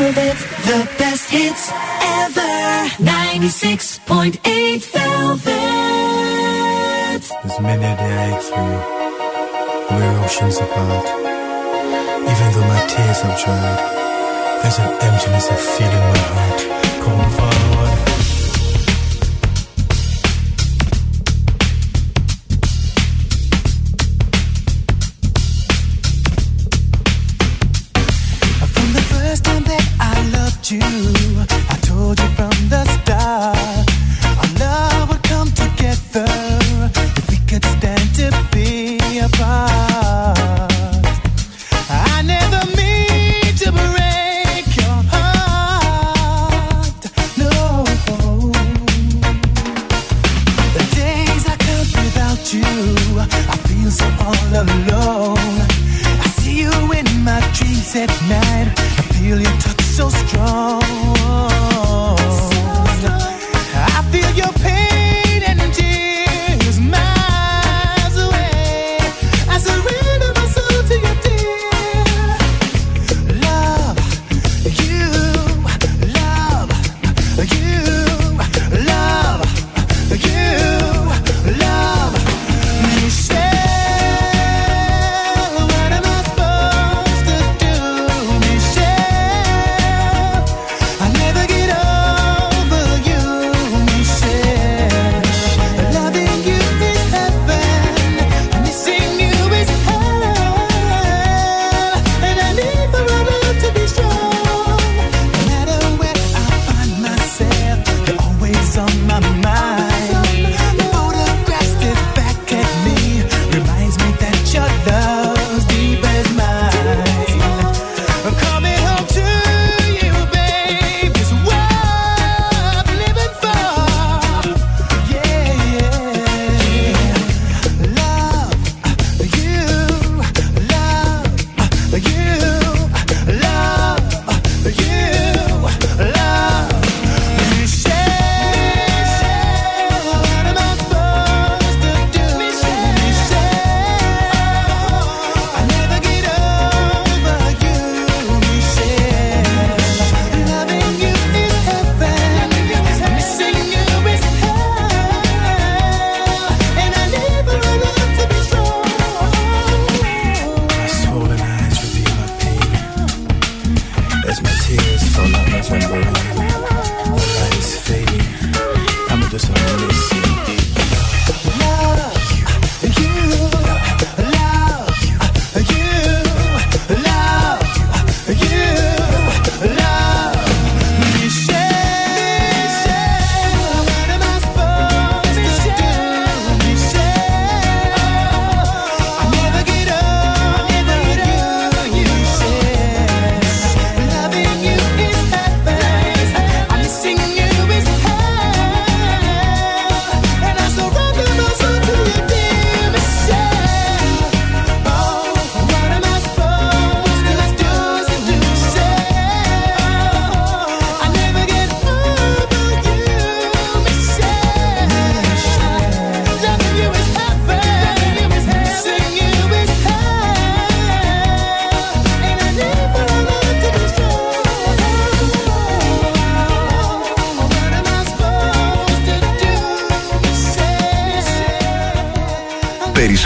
it. The best hits ever. 96.8 Velvet. There's many a day I through. We're oceans apart. Even though my tears have dried, there's an emptiness I feel in my heart.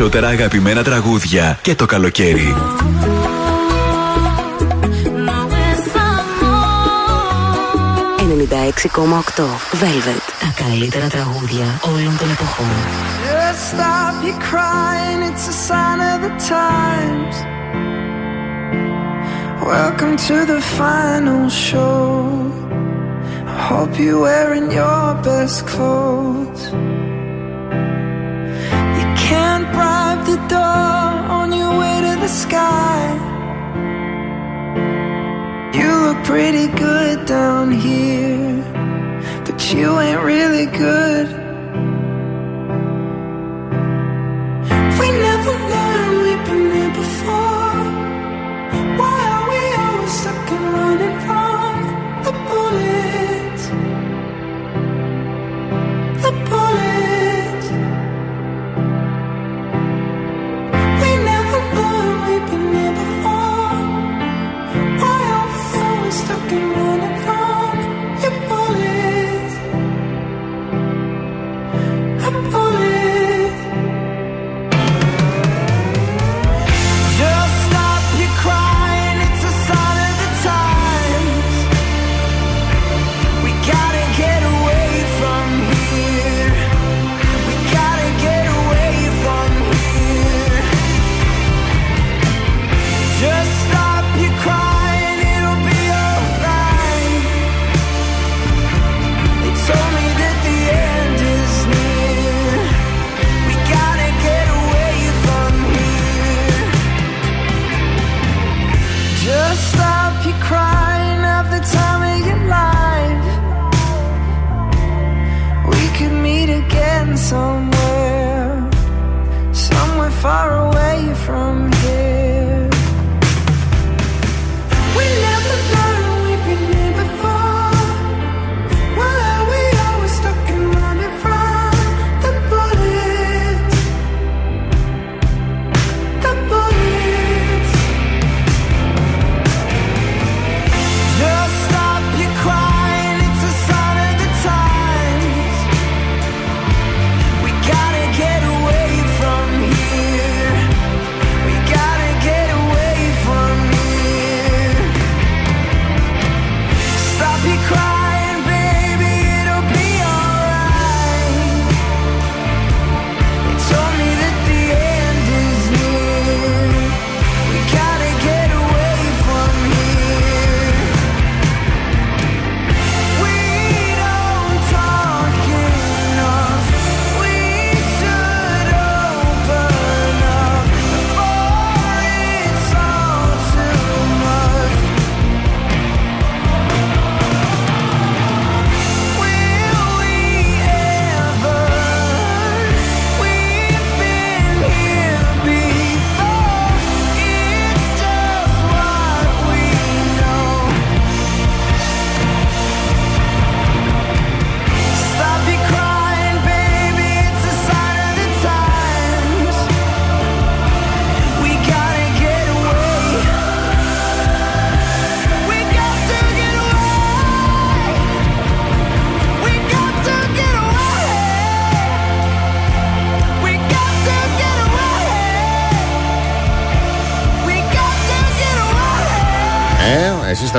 περισσότερα αγαπημένα τραγούδια και το καλοκαίρι. Velvet. Τα καλύτερα τραγούδια όλων των εποχών. Just stop you crying, it's a sign of the times. Welcome to the final show. I hope you're wearing your best clothes. the sky. You look pretty good down here But you ain't really good.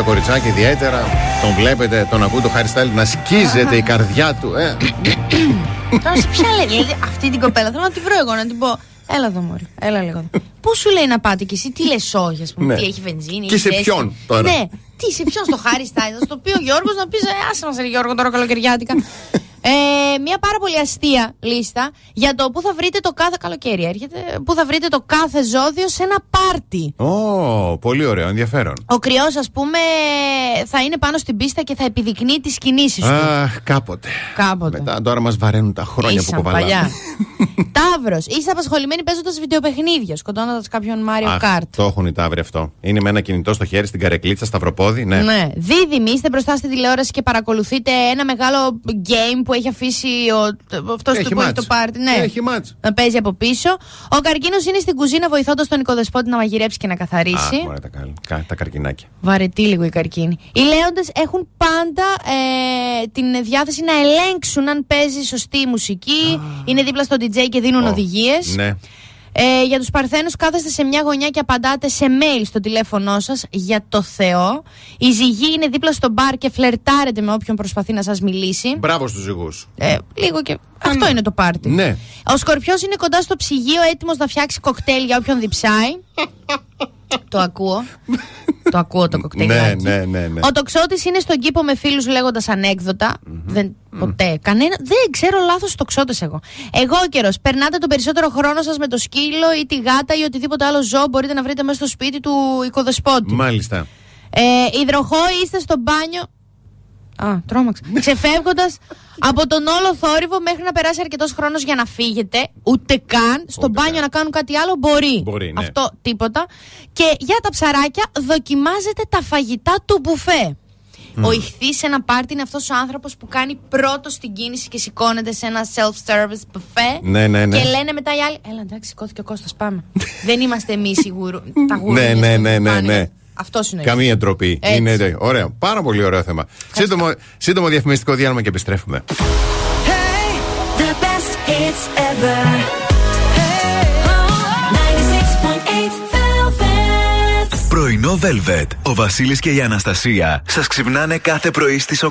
Τα κοριτσάκια ιδιαίτερα τον βλέπετε, τον ακούτε το Χάρι Στάιλ να σκίζεται η καρδιά του. Ε. Τώρα σε ποια λέει, δηλαδή αυτή την κοπέλα θέλω να τη βρω εγώ να την πω. Έλα εδώ, Μωρή, έλα λίγο. εδώ». Πού σου λέει να πάτε κι εσύ, τι λες, όχι, ας πούμε, Ναι. τι έχει βενζίνη. Και έχει σε ζέστη. ποιον τώρα; Ναι, τι σε ποιον στο Χάρι Στάιλ, θα στο πει ο Γιώργος να πεις, ε, άσε μας, ρε Γιώργο, τώρα καλοκαιριάτικα. <laughs> Ε, μια πάρα πολύ αστεία λίστα για το πού θα βρείτε το κάθε καλοκαίρι. Έρχεται, πού θα βρείτε το κάθε ζώδιο σε ένα πάρτι. Ω, πολύ ωραίο, ενδιαφέρον. Ο κριός, ας πούμε, θα είναι πάνω στην πίστα και θα επιδεικνύει τις κινήσεις του. Αχ, κάποτε. Κάποτε. Μετά τώρα μας βαραίνουν τα χρόνια που Ήσαν κουβαλάμε. παλιά. <laughs> Ταύρος. Είστε απασχολημένοι παίζοντας βιντεοπαιχνίδια, σκοτώνοντας κάποιον Mario Αχ, Kart. Το έχουν οι ταύροι αυτό. Είναι με ένα κινητό στο χέρι, στην καρεκλίτσα, σταυροπόδι. Ναι. Ναι. Δίδυμοι, είστε μπροστά στη τηλεόραση και παρακολουθείτε ένα μεγάλο game που έχει αφήσει ο, αυτός Έχει του που έχει ματς. το πάρτι. Ναι. Έχει ματς. Να παίζει από πίσω. Ο καρκίνος είναι στην κουζίνα βοηθώντας τον οικοδεσπότη να μαγειρέψει και να καθαρίσει. Α, μωρέ, τα, καλ- κα- τα καρκινάκια. Βαρετή λίγο η καρκίνη. Οι λέοντες έχουν πάντα ε, την διάθεση να ελέγξουν αν παίζει σωστή μουσική. Είναι δίπλα στο DJ και δίνουν οδηγίες. Ναι. Ε, για τους Παρθένους κάθεστε σε μια γωνιά και απαντάτε σε mail στο τηλέφωνό σας για το Θεό. Η ζυγή είναι δίπλα στο μπαρ και φλερτάρετε με όποιον προσπαθεί να σας μιλήσει. Μπράβο στους ζυγούς. Ε, λίγο και αυτό είναι το πάρτι. Ναι. Ο Σκορπιός είναι κοντά στο ψυγείο έτοιμος να φτιάξει κοκτέιλ για όποιον διψάει. <laughs> το ακούω. το ακούω το κοκτέιλ. Ναι, ναι, ναι, ναι. Ο τοξότης είναι στον κήπο με φίλους λέγοντας ανέκδοτα. Δεν, ποτέ. Κανένα. Δεν ξέρω λάθος τοξότες εγώ. Εγώ ο καιρός. Περνάτε τον περισσότερο χρόνο σας με το σκύλο ή τη γάτα ή οτιδήποτε άλλο ζώο μπορείτε να βρείτε μέσα στο σπίτι του οικοδεσπότη. Μάλιστα. Ε, υδροχό είστε στο μπάνιο. Α, τρόμαξα. Ξεφεύγοντας από τον όλο θόρυβο μέχρι να περάσει αρκετός χρόνος για να φύγετε, ούτε καν στο μπάνιο να κάνουν κάτι άλλο μπορεί. Μπορεί, ναι. Αυτό τίποτα. Και για τα ψαράκια, δοκιμάζετε τα φαγητά του μπουφέ. Ο ηχθής σε ένα πάρτι είναι αυτός ο άνθρωπος που κάνει πρώτο την κίνηση και σηκώνεται σε ένα self-service buffet. Ναι, ναι, ναι. Και λένε μετά οι άλλοι: Έλα, εντάξει, σηκώθηκε ο Κώστας, πάμε. <laughs> Δεν είμαστε εμείς οι γουρου... τα γουρούνια. Ναι, ναι, ναι, ναι, ναι. Αυτός είναι. Καμία ντροπή. Έτσι. Είναι τε- ωραίο. Πάρα πολύ ωραίο θέμα. Σύντομο, σύντομο διαφημιστικό διάλειμμα και επιστρέφουμε. The best hits ever. 96.8 Velvet. Πρωινό Velvet. Ο Βασίλης και η Αναστασία σας ξυπνάνε κάθε πρωί στις 8.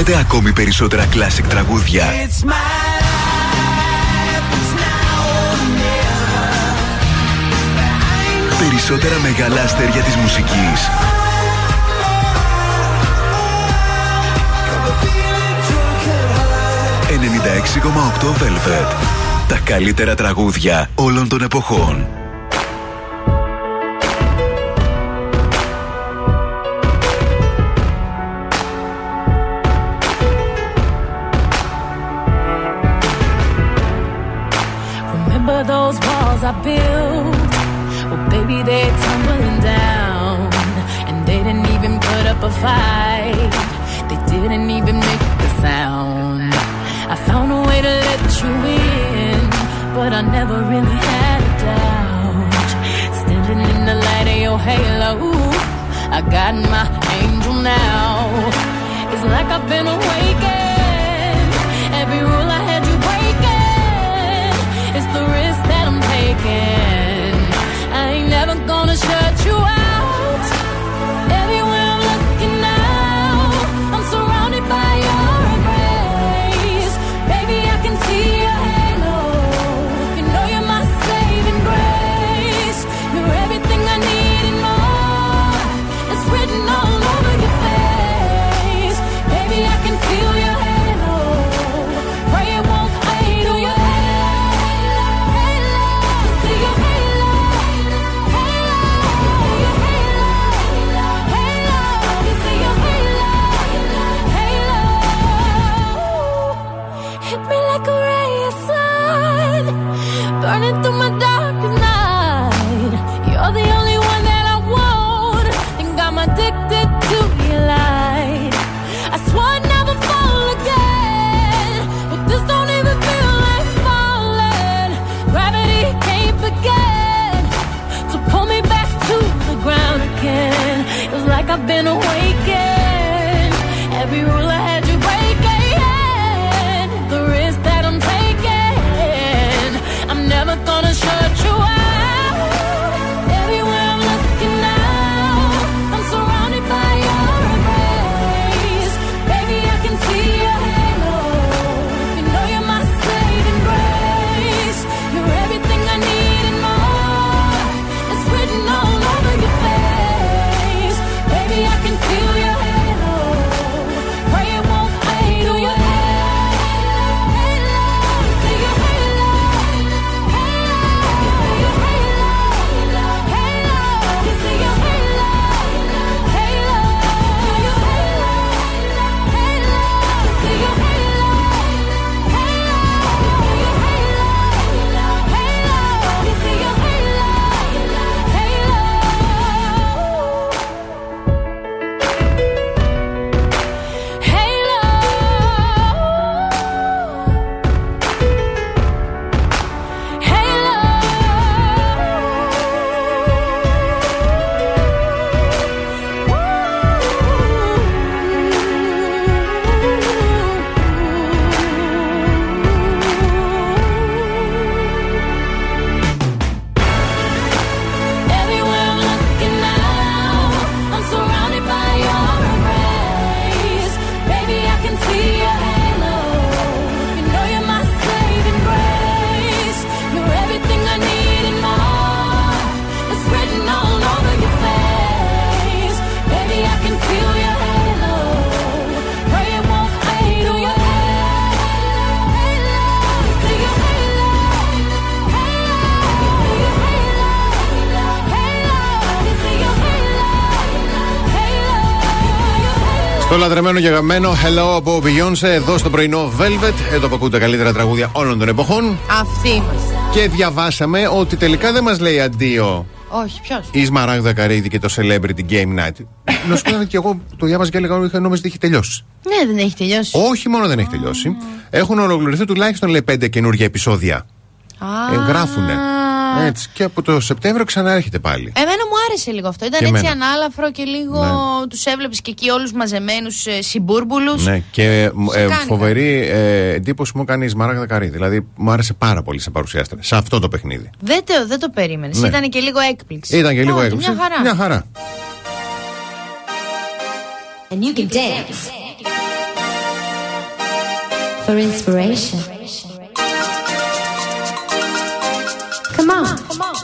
Θέλετε ακόμη περισσότερα classic τραγούδια; It's my life, it's now or never. Περισσότερα μεγάλα αστέρια της μουσικής. Got me feeling drunk at heart. 96,8 Velvet. Τα καλύτερα τραγούδια όλων των εποχών. Λατρεμένο και αγαπημένο Hello από Beyoncé εδώ στο πρωινό Velvet. Εδώ που ακούτε τα καλύτερα τραγούδια όλων των εποχών. Αυτή είμαστε. Και διαβάσαμε ότι τελικά δεν μας λέει αντίο Όχι, ποιος; η Σμαράγδα Καρύδη και το Celebrity Game Night. Να σου πω και εγώ το διάβαζα και έλεγα ότι είχα νόμιζα ότι είχε τελειώσει. Ναι, δεν έχει τελειώσει. Όχι μόνο δεν έχει τελειώσει. Έχουν ολοκληρωθεί τουλάχιστον λέει πέντε καινούργια επεισόδια. Α. Εγγράφουνε. Έτσι. Και από το Σεπτέμβριο ξανάρχεται πάλι. Εμένα μου άρεσε λίγο αυτό. Ήταν Και έτσι εμένα. ανάλαφρο και λίγο Ναι. Τους έβλεπες και εκεί όλους μαζεμένους ε, συμπούρμπουλου. Ναι, και Σε ε, κάνει φοβερή ε, εντύπωση μου κάνει η Σμαράγδα Καρύδη. Δηλαδή μου άρεσε πάρα πολύ σε παρουσιάστρια. Σε αυτό το παιχνίδι. Δεν το, δεν το περίμενες. Ναι. Ήταν και λίγο έκπληξη. Ήταν και λίγο Όχι, έκπληξη. Μια χαρά. Μια χαρά. And you can dance. for inspiration. Come on. Music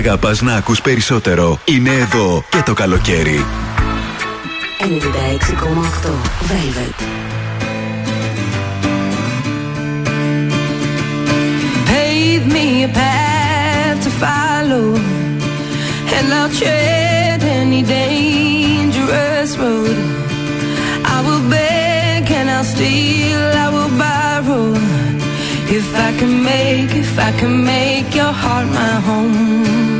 αγαπάς να ακούς περισσότερο είναι εδώ και το καλοκαίρι. 96,8 Velvet. pave me a path to follow, and I'll tread any dangerous road. I will beg and I'll steal, I will borrow. If I can make, if I can make your heart my home.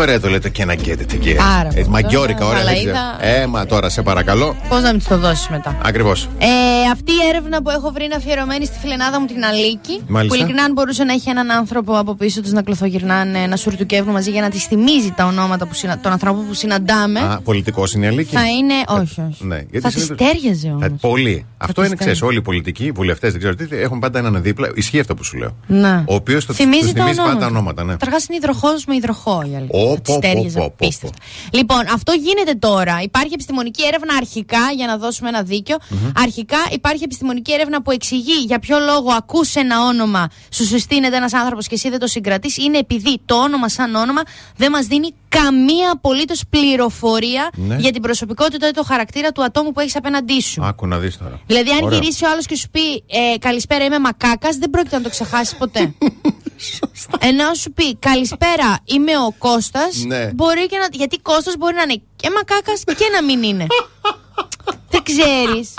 Ωραία το λέτε και να get it again. Πάρα πολύ Ε, Μαγκιόρικα, ωραία. ωραία. δεν Μαλαΐδα. ξέρω. Έμα τώρα, σε παρακαλώ. Πώς να μην τη το δώσεις μετά; Ακριβώς. Ε, αυτή η έρευνα που έχω βρει είναι αφιερωμένη στη φιλενάδα μου την Αλίκη. Μάλιστα. Που ειλικρινά αν μπορούσε να έχει έναν άνθρωπο από πίσω του να κλωθογυρνάνε, να σουρτουκεύουν μαζί για να της θυμίζει τα ονόματα που συνα... των ανθρώπων που συναντάμε. Α, πολιτικός είναι η αλήθεια. Θα είναι. Όχι, όχι. Ναι, γιατί θα της συνήθως- τέριαζε όμως. Θα- Πολύ. Αυτό της είναι, ξέρεις, τέριαζε. όλοι οι πολιτικοί, οι βουλευτές, δεν ξέρω τι, έχουν πάντα έναν δίπλα. Ισχύει αυτό που σου λέω. Ναι. Ο οποίος το θυμίζει, τους τα θυμίζει ονόματα. πάντα ονόματα. Ναι. Καταρχάς είναι υδροχός με υδροχό η αλήθεια. Ω, Θα της πω, πω, τέριαζε πω, πω, πω. απίστευτα. Λοιπόν, αυτό γίνεται τώρα. Υπάρχει επιστημονική έρευνα αρχικά, για να δώσουμε ένα δίκιο. Αρχικά υπάρχει επιστημονική έρευνα που εξηγεί για ποιο λόγο ακούς ένα όνομα, σου συστήνεται ένας άνθρωπος και εσύ δεν το συγκρατείς. Είναι επειδή το όνομα σαν όνομα δεν μας δίνει καμία απολύτως πληροφορία Ναι. για την προσωπικότητα ή το χαρακτήρα του ατόμου που έχεις απέναντί σου. Άκου να δεις τώρα. Δηλαδή, αν Ωραίο. γυρίσει ο άλλος και σου πει ε, Καλησπέρα, είμαι μακάκας, δεν πρόκειται να το ξεχάσεις ποτέ. <laughs> Ενώ αν σου πει Καλησπέρα, είμαι ο Κώστας, Ναι. μπορεί και να. Γιατί Κώστας μπορεί να είναι και μακάκας και να μην είναι. <laughs> δεν ξέρεις.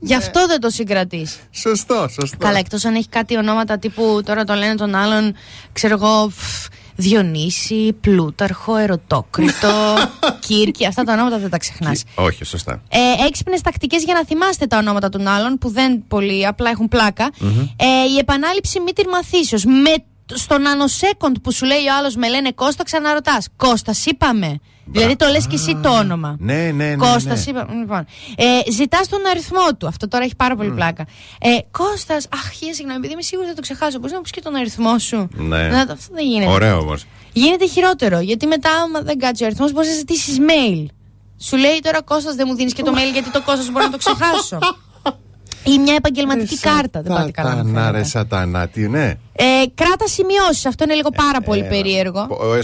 Γι' αυτό δεν το συγκρατείς. Σωστό, σωστό. Καλά, εκτός αν έχει κάτι ονόματα τύπου τώρα το λένε τον άλλον, ξέρω εγώ. φφ, Διονύση, Πλούταρχο, Ερωτόκριτο, <laughs> Κύρκη. Αυτά τα ονόματα δεν τα ξεχνάς. Όχι, σωστά. Ε, Έξυπνες τακτικές για να θυμάστε τα ονόματα των άλλων που δεν πολύ απλά έχουν πλάκα. Ε, η επανάληψη μη τυρμαθήσεω. Με στο nanosecond που σου λέει ο άλλος με λένε Κώστα, ξαναρωτάς. Κώστα, είπαμε. Δηλαδή το λες και εσύ το όνομα. Ναι, ναι, ναι. Κώστας, ναι. είπα. Λοιπόν. Ε, Ζητάς τον αριθμό του. Αυτό τώρα έχει πάρα πολύ πλάκα. Ε, Κώστας, αχ, χίλια συγγνώμη, επειδή είμαι σίγουρη θα το ξεχάσω. Μπορείς να μου πεις και τον αριθμό σου; Ναι. Να, αυτό δεν γίνεται. Ωραίο όμως. Γίνεται χειρότερο. Γιατί μετά, άμα δεν κάτσει ο αριθμός, μπορείς να ζητήσεις mail. Σου λέει τώρα Κώστας δεν μου δίνεις και το mail γιατί το Κώστας μπορεί να το ξεχάσω. <laughs> Ή μια επαγγελματική κάρτα. Δεν πάτε καλά. να Σατανά, φαίνεται. ρε σατανά, τι ναι. Ε, κράτα σημειώσεις. Αυτό είναι λίγο πάρα πολύ Ε, περίεργο. ο- ε,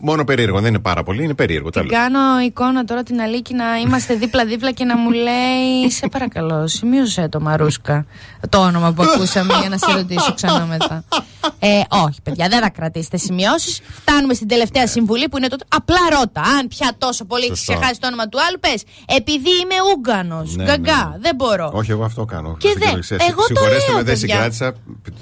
Μόνο περίεργο, δεν είναι πάρα πολύ, είναι περίεργο. Την τέλος. κάνω εικόνα τώρα την Αλίκη να είμαστε δίπλα-δίπλα και να μου λέει Σε παρακαλώ, σημείωσε το Μαρούσκα. Το όνομα που ακούσαμε για να σε ρωτήσω ξανά μετά. Ε, όχι, παιδιά, δεν θα κρατήσετε σημειώσεις. Φτάνουμε στην τελευταία συμβουλή που είναι το. Απλά ρώτα. Αν πια τόσο πολύ έχει Σωστό. ξεχάσεις το όνομα του άλλου, πες. Επειδή είμαι Ούγκανο. Ναι, Γκαγκά. ναι, ναι. Δεν μπορώ. Όχι, εγώ αυτό κάνω. Και Αυτό δεν- ξέρω, εγώ το Συγχωρέστε λέω, με, δεν παιδιά. συγκράτησα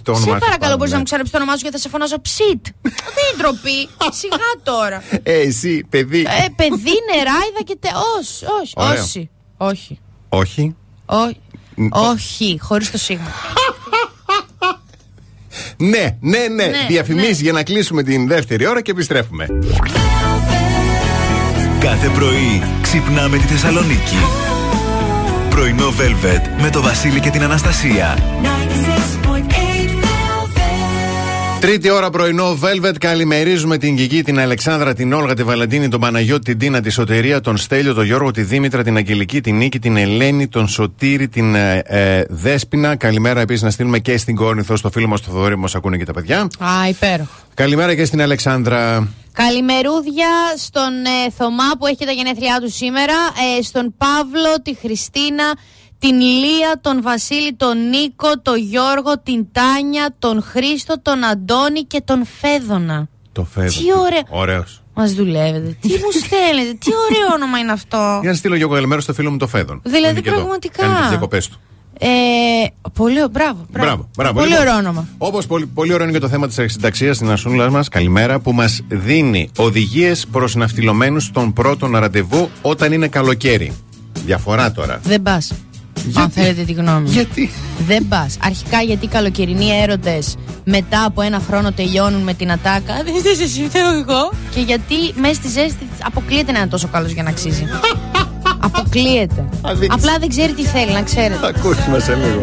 το Σε όνομα παρακαλώ, μπορείς να ναι. μου ξαναπεί το όνομά σου γιατί θα σε φωνάζω ψιτ. δεν είναι ντροπή. <laughs> Σιγά τώρα. Ε, εσύ, παιδί. Ε, παιδί, νεράιδα και τε. Όχι, όχι, Ωραίο. όχι. Όχι. Όχι. Όχι. Όχι, χωρίς το σίγμα. <laughs> Ναι, ναι, ναι. Ναι, Διαφημίσεις για να κλείσουμε την δεύτερη ώρα και επιστρέφουμε. Κάθε πρωί ξυπνάμε τη Θεσσαλονίκη. Πρωινό Velvet με το Βασίλη και την Αναστασία. 96.8 Τρίτη ώρα πρωινό Velvet. Καλημερίζουμε την Κική, την Αλεξάνδρα, την Όλγα, τη Βαλαντίνη, τον Παναγιώτη, την Τίνα, τη Σωτηρία, τον Στέλιο, τον Γιώργο, τη Δήμητρα, την Αγγελική, την Νίκη, την Ελένη, τον Σωτήρη, την ε, ε, Δέσπινα. Καλημέρα επίσης να στείλουμε και στην Κόρνηθο, στο φίλο μας το Θοδωρή, μας ακούνε και τα παιδιά. Α, υπέροχο. Καλημέρα και στην Αλεξάνδρα. Καλημερούδια στον ε, Θωμά που έχει και τα γενέθλιά του σήμερα, ε, στον Παύλο, τη Χριστίνα, την Λία, τον Βασίλη, τον Νίκο, τον Γιώργο, την Τάνια, τον Χρήστο, τον Αντώνη και τον Φέδωνα. Το Φέδο. Τι ωραίο. Ωραίος. Μας δουλεύετε. Τι μου <laughs> στέλνετε, τι ωραίο όνομα είναι αυτό. Για να στείλω και εγώ καλημέρα στο φίλο μου το Φέδον. Δηλαδή, Που είναι και εδώ. πραγματικά. Κάνει τις διακοπές του. Ε, πολύ, ω- μπράβο, μπράβο. Μπράβο, μπράβο. Πολύ Λοιπόν, ωραίο όνομα. Όπως πολύ, πολύ ωραίο είναι και το θέμα της συνταξία στην Ασούλα μας, καλημέρα, που μας δίνει οδηγίες προς ναυτιλωμένους στον πρώτο ραντεβού όταν είναι καλοκαίρι. Διαφορά τώρα. Δεν πας. Αν θέλετε τη γνώμη μου. Γιατί; Δεν πας. Αρχικά γιατί οι καλοκαιρινοί έρωτες μετά από ένα χρόνο τελειώνουν με την ατάκα. <laughs> Δεν είσαι εσύ, φταίω εγώ. Και γιατί μέσα στη ζέστη αποκλείεται να είναι τόσο καλός για να αξίζει. <laughs> αποκλείεται. Απλά δεν ξέρει τι θέλει, να ξέρετε. Ακούσουμε σε λίγο.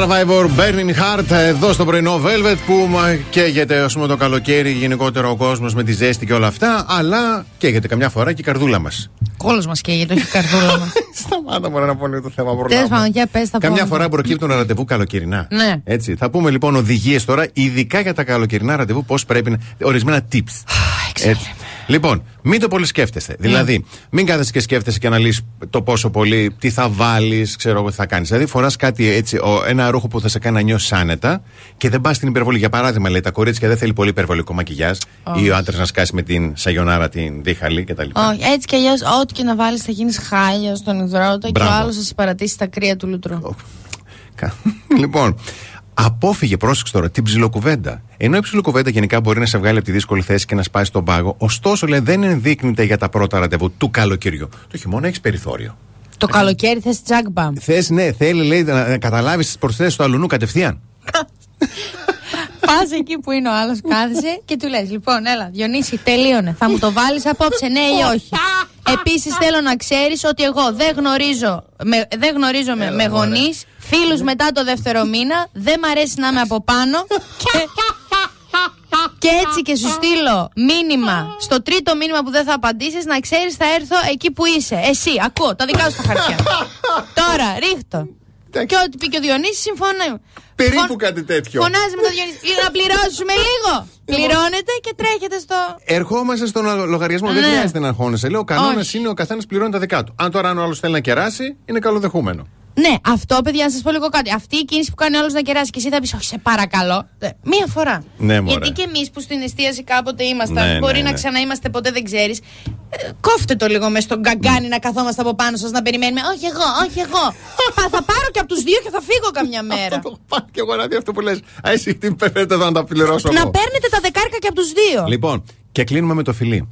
Survivor Burning Heart εδώ στο πρωινό Velvet που μα καίγεται ας πούμε το καλοκαίρι γενικότερα ο κόσμος με τη ζέστη και όλα αυτά αλλά καίγεται καμιά φορά και η καρδούλα μας. Κόλος μας καίγεται, όχι η καρδούλα μας. <laughs> Σταμάτα μπορεί να πω λίγο το θέμα Τέλος προλάβω. πάντων, για πες τα Καμιά πούμε. φορά προκύπτουν ραντεβού καλοκαιρινά. Ναι. Έτσι. Θα πούμε λοιπόν οδηγίες τώρα, ειδικά για τα καλοκαιρινά ραντεβού, πώς πρέπει να. ορισμένα tips. Έτσι. Λοιπόν, μην το πολύ σκέφτεστε. Ναι. Δηλαδή, μην κάθεσαι και σκέφτεσαι και αναλύσει το πόσο πολύ, τι θα βάλεις, ξέρω εγώ τι θα κάνεις. Δηλαδή, φοράς κάτι έτσι, ο- ένα ρούχο που θα σε κάνει να νιώσεις άνετα και δεν πας στην υπερβολή. Για παράδειγμα, λέει τα κορίτσια δεν θέλει πολύ υπερβολικό μακιγιάζ Όχι. ή ο άντρας να σκάσει με την σαγιονάρα την δίχαλη κτλ. Όχι, έτσι κι αλλιώς, ό,τι και να βάλεις θα γίνεις χάλια στον υδρότα και ο Μπράβο. άλλος θα συμπαρατήσει τα κρύα του λουτρού. Κα- <laughs> λοιπόν, απόφυγε, πρόσεξε τώρα, την ψιλοκουβέντα. Ενώ η ψιλοκουβέντα γενικά μπορεί να σε βγάλει από τη δύσκολη θέση και να σπάσει τον πάγο, ωστόσο λέει δεν ενδείκνυται για τα πρώτα ραντεβού του καλοκαιριού. Το χειμώνα έχεις περιθώριο. Το καλοκαίρι θες τζάγκμπαμ. Θες, ναι, θέλει λέει, να, να καταλάβεις τις προσθέσεις του αλουνού κατευθείαν. <laughs> Πα εκεί που είναι ο άλλος, κάθεσαι και του λες: Λοιπόν, έλα, Διονύση, τελείωνε. Θα μου το βάλεις απόψε, ναι ή όχι. Επίσης, θέλω να ξέρεις ότι εγώ δεν γνωρίζω με, δεν γνωρίζομαι με γονείς, φίλους μετά το δεύτερο μήνα, δεν μ' αρέσει να είμαι από πάνω. Και, και έτσι και σου στείλω μήνυμα στο τρίτο μήνυμα που δεν θα απαντήσεις, να ξέρεις θα έρθω εκεί που είσαι. Εσύ, ακούω, τα δικά σου τα χαρτιά. Τώρα, ρίχτω. Και ό,τι πει και ο Διονύσης συμφωνώ. Περίπου κάτι τέτοιο. Φωνάζει με τον Διονύση. «Λίγο Να πληρώσουμε λίγο. Πληρώνετε και τρέχετε στο. Ερχόμαστε στον λο- λογαριασμό. Δεν Ναι. χρειάζεται να αγχώνεσαι. Λέω: Ο κανόνας Όχι. είναι ο καθένας πληρώνει τα δικά του. Αν τώρα αν ο άλλος θέλει να κεράσει, είναι καλοδεχούμενο. Ναι, αυτό παιδιά, να σας πω λίγο κάτι. Αυτή η κίνηση που κάνει όλο να κεράσει και εσύ θα πεις, Όχι, σε παρακαλώ. Ε, Μία φορά. Ναι, μωρέ. Γιατί και εμείς που στην εστίαση κάποτε ήμασταν, Ναι, μπορεί ναι, να ναι. ξαναείμαστε ποτέ δεν ξέρεις. κόφτε το λίγο μες στον καγκάνι να καθόμαστε από πάνω σας να περιμένουμε. Όχι εγώ, όχι εγώ. Πα, θα πάρω και από τους δύο και θα φύγω καμιά μέρα. Πάω και εγώ να δει αυτό που λες. Α, εσύ τι πέφτετε εδώ να τα πληρώσω να εγώ. παίρνετε τα δεκάρικα και από τους δύο. Λοιπόν, και κλείνουμε με το φιλί.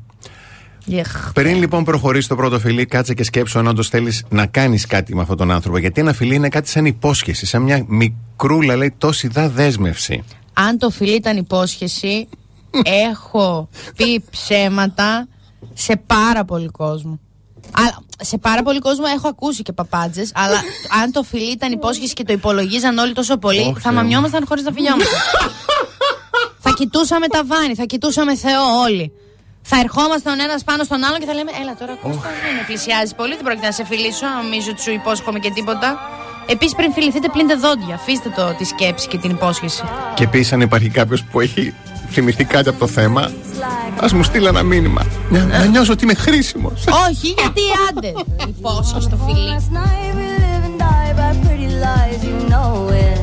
Γεχ. Πριν λοιπόν προχωρήσει το πρώτο φιλί, κάτσε και σκέψου αν όντως θέλεις να κάνεις κάτι με αυτόν τον άνθρωπο. Γιατί ένα φιλί είναι κάτι σαν υπόσχεση, σαν μια μικρούλα, λέει, τόση δα δέσμευση. Αν το φιλί ήταν υπόσχεση, <laughs> έχω πει ψέματα σε πάρα πολύ κόσμο. Αλλά σε πάρα πολύ κόσμο έχω ακούσει και παπάντζες, αλλά <laughs> αν το φιλί ήταν υπόσχεση και το υπολογίζαν όλοι τόσο πολύ, Όχι, θα Θεέ μου. μαμιόμασταν χωρίς να φιλιόμασταν. <laughs> θα κοιτούσαμε τα βάνη, θα κοιτούσαμε Θεό όλοι. Θα ερχόμασταν ο ένας πάνω στον άλλον και θα λέμε: Έλα τώρα, Κώστα, δεν με πλησιάζει πολύ, δεν πρόκειται να σε φιλήσω. Νομίζω ότι σου υπόσχομαι και τίποτα. Επίσης, πριν φιληθείτε, πλύντε δόντια. Αφήστε το τη σκέψη και την υπόσχεση. Και επίσης, αν υπάρχει κάποιος που έχει θυμηθεί κάτι από το θέμα, ας μου στείλει ένα μήνυμα. Να, να νιώσω ότι είμαι χρήσιμος. Όχι, γιατί άντε. Υπόσχεση στο φιλί. Last night we live and die by pretty lies, you know it.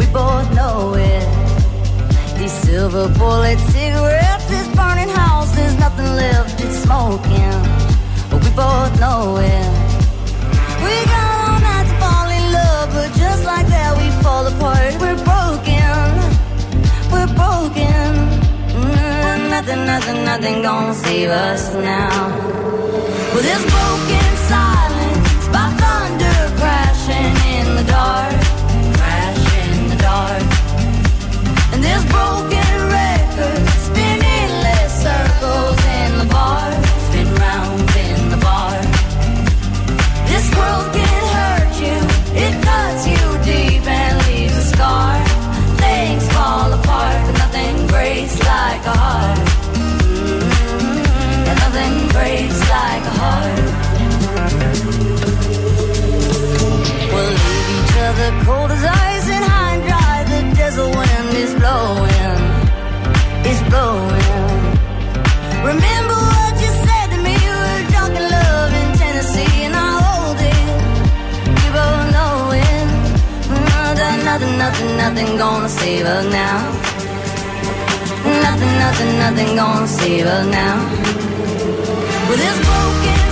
We both know it. These silver bullet cigarettes, this burning house, there's nothing left, it's smoking. But We both know it. We got all night to fall in love, but just like that we fall apart. We're broken, we're broken. Mm, nothing, nothing, nothing gonna save us now. Well, this broken silence by thunder crashing in the dark, crash in the dark. And this broken each cold as ice and high and dry. The desert wind is blowing, blowing. Remember what you said to me? We love in Tennessee, and I hold it. Both. Mm, nothing, nothing, nothing gonna save us now. Nothing, nothing, nothing gonna save us now. With this broken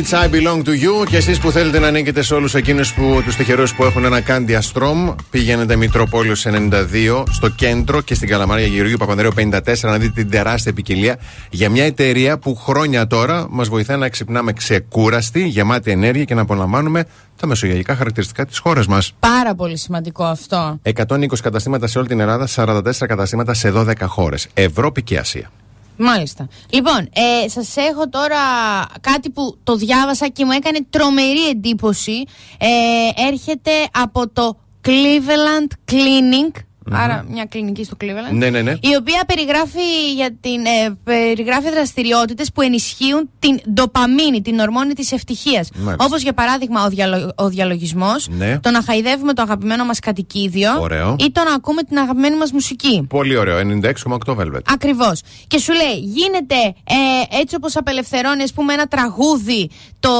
Lenny Kravitz, I belong to you. Και εσείς που θέλετε να ανήκετε σε όλους εκείνους που τους τυχερούς που έχουν ένα Candy Astrom, πηγαίνετε Μητροπόλιο 92 στο κέντρο και στην Καλαμάρια Γεωργίου Παπανδρέου 54 να δείτε την τεράστια ποικιλία για μια εταιρεία που χρόνια τώρα μας βοηθάει να ξυπνάμε ξεκούραστοι, γεμάτη ενέργεια και να απολαμβάνουμε τα μεσογειακά χαρακτηριστικά της χώρας μας. Πάρα πολύ σημαντικό αυτό. 120 καταστήματα σε όλη την Ελλάδα, 44 καταστήματα σε 12 χώρες. Ευρώπη και Ασία. Μάλιστα. Λοιπόν, ε, σας έχω τώρα κάτι που το διάβασα και μου έκανε τρομερή εντύπωση. Ε, έρχεται από το Cleveland Clinic. Άρα μια κλινική στο Cleveland. Ναι, ναι, ναι. Η οποία περιγράφει, για την, ε, περιγράφει δραστηριότητες που ενισχύουν την ντοπαμίνη, την ορμόνη της ευτυχίας. Μάλιστα. Όπως για παράδειγμα ο, διαλο, ο διαλογισμός, Ναι. το να χαϊδεύουμε το αγαπημένο μας κατοικίδιο Ωραίο. ή το να ακούμε την αγαπημένη μας μουσική. Πολύ ωραίο. 96,8 Velvet. Ακριβώς. Και σου λέει, γίνεται ε, έτσι όπως απελευθερώνει, ας πούμε, ένα τραγούδι, το,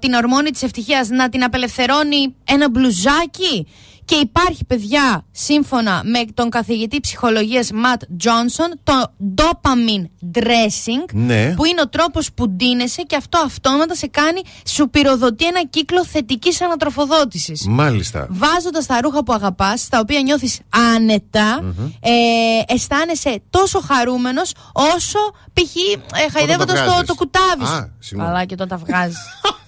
την ορμόνη της ευτυχίας, να την απελευθερώνει ένα μπλουζάκι; Και υπάρχει, παιδιά, σύμφωνα με τον καθηγητή ψυχολογίας Ματ Τζόνσον, το dopamine dressing, Ναι. που είναι ο τρόπος που ντύνεσαι και αυτό αυτόματα σε κάνει, σου πυροδοτεί ένα κύκλο θετικής ανατροφοδότησης. Μάλιστα. Βάζοντας τα ρούχα που αγαπάς, τα οποία νιώθεις άνετα, ε, αισθάνεσαι τόσο χαρούμενος όσο π.χ. Ε, χαϊδεύοντας το, βγάζεις. το κουτάβι. σου. Α, συγγνώμη. Καλά, και όταν τα βγάζεις. <laughs>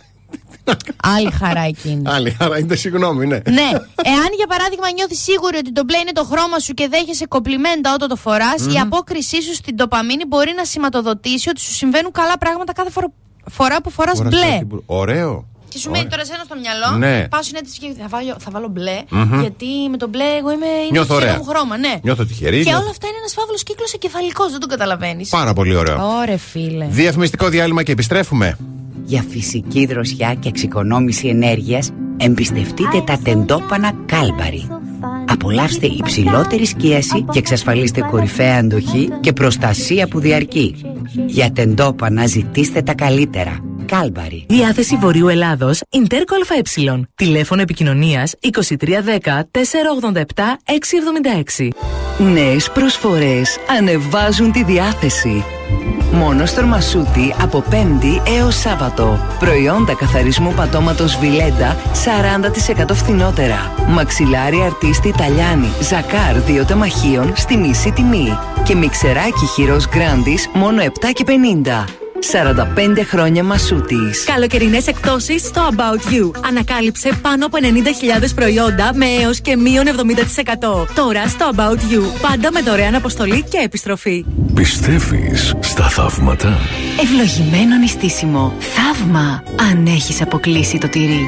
Άλλη χαρά εκείνη. Άλλη, άρα είναι συγγνώμη, ναι. ναι. Εάν για παράδειγμα νιώθεις σίγουρη ότι το μπλε είναι το χρώμα σου και δέχεσαι κομπλιμέντα όταν το φοράς, η απόκρισή σου στην ντοπαμίνη μπορεί να σηματοδοτήσει ότι σου συμβαίνουν καλά πράγματα κάθε φορά, φορά που φοράς Φοράς μπλε. κάτι που- Ωραίο. Και σου μένει τώρα εσένα στο μυαλό. Ναι. Πάω συνέντευξη και θα βάλω, θα βάλω μπλε. Μμμ. Γιατί με το μπλε εγώ είμαι. Είναι Νιώθω το χειρό ωραία. μου χρώμα, ναι. Νιώθω τυχερή. Και νιώθω- όλα αυτά είναι ένας φαύλος κύκλος εγκεφαλικό, δεν το καταλαβαίνεις. Πάρα πολύ ωραίο. Ωρε φίλε. Διαφημιστικό διάλειμμα και επιστρέφουμε. Για φυσική δροσιά και εξοικονόμηση ενέργειας, εμπιστευτείτε τα τεντόπανα Κάλμπαρη. Απολαύστε υψηλότερη σκίαση και εξασφαλίστε κορυφαία αντοχή και προστασία που διαρκεί. Για τεντόπανα ζητήστε τα καλύτερα. Κάλμπαρη. Διάθεση Βορείου Ελλάδος, Ιντέρκο ΑΕ. Τηλέφωνο επικοινωνίας 2310 487 676. Νέες προσφορές ανεβάζουν τη διάθεση. Μόνο στο Μασούτη από Πέμπτη έως Σάββατο. Προϊόντα καθαρισμού πατώματος Βιλέντα 40% φθηνότερα. Μαξιλάρι αρτίστη Ταλιάνι Ζακάρ 2 τεμαχίων στη μισή τιμή. Και μιξεράκι χειρός Γκράντις μόνο 7 και 50. 45 χρόνια Μασούτης. Καλοκαιρινές εκπτώσεις στο About You. Ανακάλυψε πάνω από 90.000 προϊόντα με έως και μείον 70%. Τώρα στο About You. Πάντα με δωρεάν αποστολή και επιστροφή. Πιστεύεις στα θαύματα; Ευλογημένο νηστίσιμο. Θαύμα. Αν έχεις αποκλείσει το τυρί.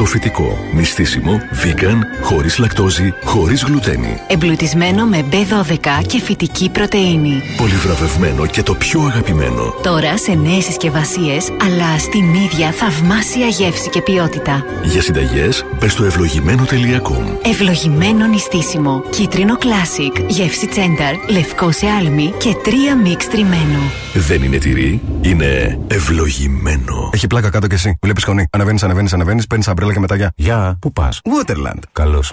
100% φυτικό, νηστίσιμο, vegan, χωρίς λακτόζη, χωρίς γλουτένη. Εμπλουτισμένο με B12 και φυτική πρωτεΐνη. Πολυβραβευμένο και το πιο αγαπημένο. Τώρα σε νέες συσκευασίες, αλλά στην ίδια θαυμάσια γεύση και ποιότητα. Για συνταγές, πες στο ευλογημένο.com. Ευλογημένο νηστίσιμο. Κίτρινο classic, γεύση τσένταρ, λευκό σε άλμη και τρία μίξ τριμμένο. Δεν είναι τυρί, είναι ευλογημένο. Έχει πλάκα κάτω κι εσύ. Βλέπεις σκονή. Ανεβαίνεις, ανεβαίνεις, ανεβαίνεις, παίρνεις αμπρέλα και μετά για. Γεια. Πού πας; Waterland. Καλώς.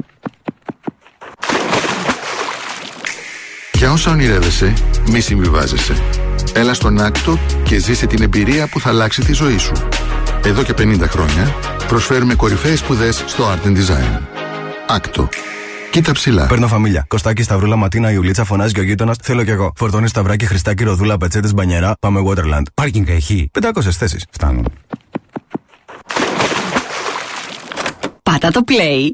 Για όσα ονειρεύεσαι, μη συμβιβάζεσαι. Έλα στον Άκτο και ζήσε την εμπειρία που θα αλλάξει τη ζωή σου. Εδώ και 50 χρόνια προσφέρουμε κορυφαίες σπουδές στο Art and Design. Άκτο. Κοίτα ψηλά. Παίρνω φαμίλια. Κωστάκι, Σταυρούλα, Ματίνα, Ιουλίτσα, φωνάζει και ο γείτονα. Θέλω κι εγώ. Φορτώνει Σταυράκι, Χριστάκι, Ροδούλα, Πετσέτες, Μπανιερά. Πάμε Waterland. Πάρκινγκ έχει. 500 θέσεις. Φτάνουν. Πάτα το play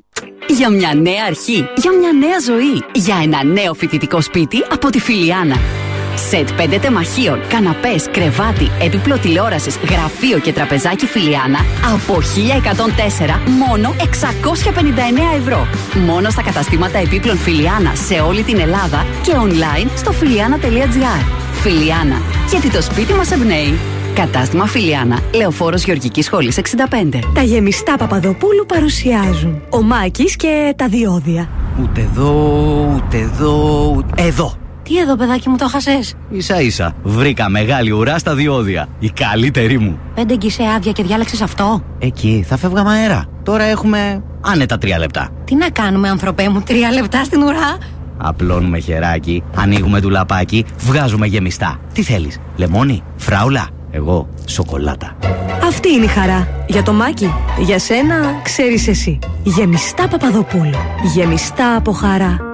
για μια νέα αρχή, για μια νέα ζωή, για ένα νέο φοιτητικό σπίτι από τη Φιλιάνα. Σετ 5 τεμαχίων, καναπές, κρεβάτι, έπιπλο τηλεόρασης, γραφείο και τραπεζάκι Φιλιάνα από 1104 μόνο 659 ευρώ. Μόνο στα καταστήματα επίπλων Φιλιάνα σε όλη την Ελλάδα και online στο φιλιάνα.gr. Φιλιάνα, γιατί το σπίτι μας εμπνέει. Κατάστημα Φιλιάνα, Λεωφόρος Γεωργικής Σχολής 65. Τα γεμιστά Παπαδοπούλου παρουσιάζουν ο Μάκης και τα διόδια. Ούτε εδώ, ούτε εδώ, ούτε... Εδώ! Τι εδώ παιδάκι μου το χασες; Ίσα ίσα, βρήκα μεγάλη ουρά στα διόδια. Η καλύτερη μου. Πέντε γκισέ άδεια και διάλεξες αυτό. Εκεί θα φεύγαμε αέρα. Τώρα έχουμε άνετα τρία λεπτά. Τι να κάνουμε ανθρωπέ μου, τρία λεπτά στην ουρά; Απλώνουμε χεράκι, ανοίγουμε τουλαπάκι, βγάζουμε γεμιστά. Τι θέλεις, λεμόνι, φράουλα, εγώ σοκολάτα. Αυτή είναι η χαρά. Για το Μάκη, για σένα ξέρεις εσύ. Γεμιστά Παπαδοπούλου. Γεμιστά από χαρά.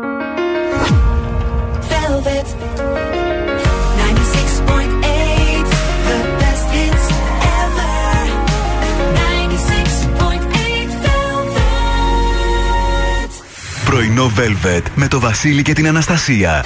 Πρωινό Velvet με το Βασίλη και την Αναστασία.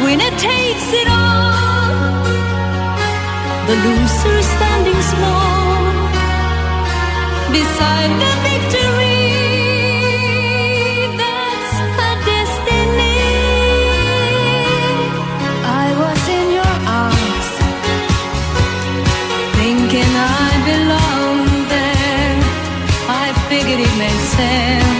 The winner takes it all, the loser standing small beside the victory. That's her destiny. I was in your arms, thinking I belonged there. I figured it made sense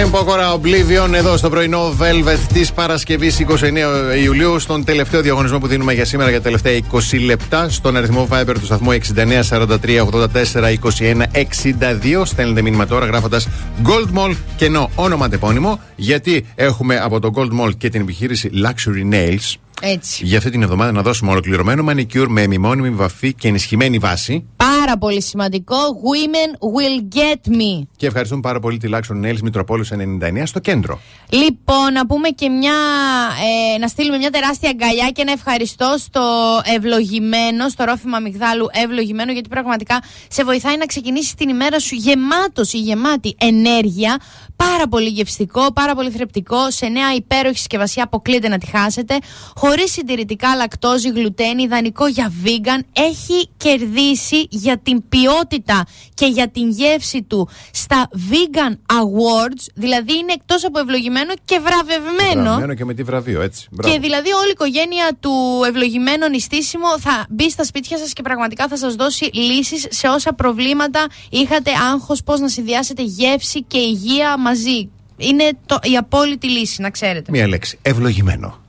Εμπόκορα Oblivion εδώ στο πρωινό Velvet της Παρασκευής 29 Ιουλίου. Στον τελευταίο διαγωνισμό που δίνουμε για σήμερα για τα τελευταία 20 λεπτά. Στον αριθμό Viber του σταθμού 69 43 84 21 62. Στέλνετε μήνυμα τώρα γράφοντας Gold Mall και ενώ όνομα αντεπώνυμο. Γιατί έχουμε από το Gold Mall και την επιχείρηση Luxury Nails. Έτσι. Για αυτή την εβδομάδα να δώσουμε ολοκληρωμένο μανικιούρ με μημόνιμη βαφή και ενισχυμένη βάση. Πάρα πολύ σημαντικό. Women will get me. Και ευχαριστούμε πάρα πολύ τη Luxury Nails Μητροπόλους 99 στο κέντρο. Λοιπόν, να πούμε και μια. Ε, να στείλουμε μια τεράστια αγκαλιά και ένα ευχαριστώ στο ευλογημένο, στο ρόφημα Μιγδάλου ευλογημένο, γιατί πραγματικά σε βοηθάει να ξεκινήσει την ημέρα σου γεμάτος ή γεμάτη ενέργεια. Πάρα πολύ γευστικό, πάρα πολύ θρεπτικό, σε νέα υπέροχη συσκευασία. Αποκλείται να τη χάσετε. Χωρίς συντηρητικά, λακτόζη, γλουτένη, ιδανικό για vegan. Έχει κερδίσει για την ποιότητα και για την γεύση του στα Vegan Awards. Δηλαδή είναι εκτός από ευλογημένο και βραβευμένο. Βραβευμένο και με τι βραβείο, έτσι. Μπράβο. Και δηλαδή όλη η οικογένεια του ευλογημένου νηστίσιμο θα μπει στα σπίτια σας και πραγματικά θα σας δώσει λύσεις σε όσα προβλήματα είχατε άγχος, πώς να συνδυάσετε γεύση και υγεία μαζί. Είναι το, η απόλυτη λύση, να ξέρετε. Μία λέξη. Ευλογημένο.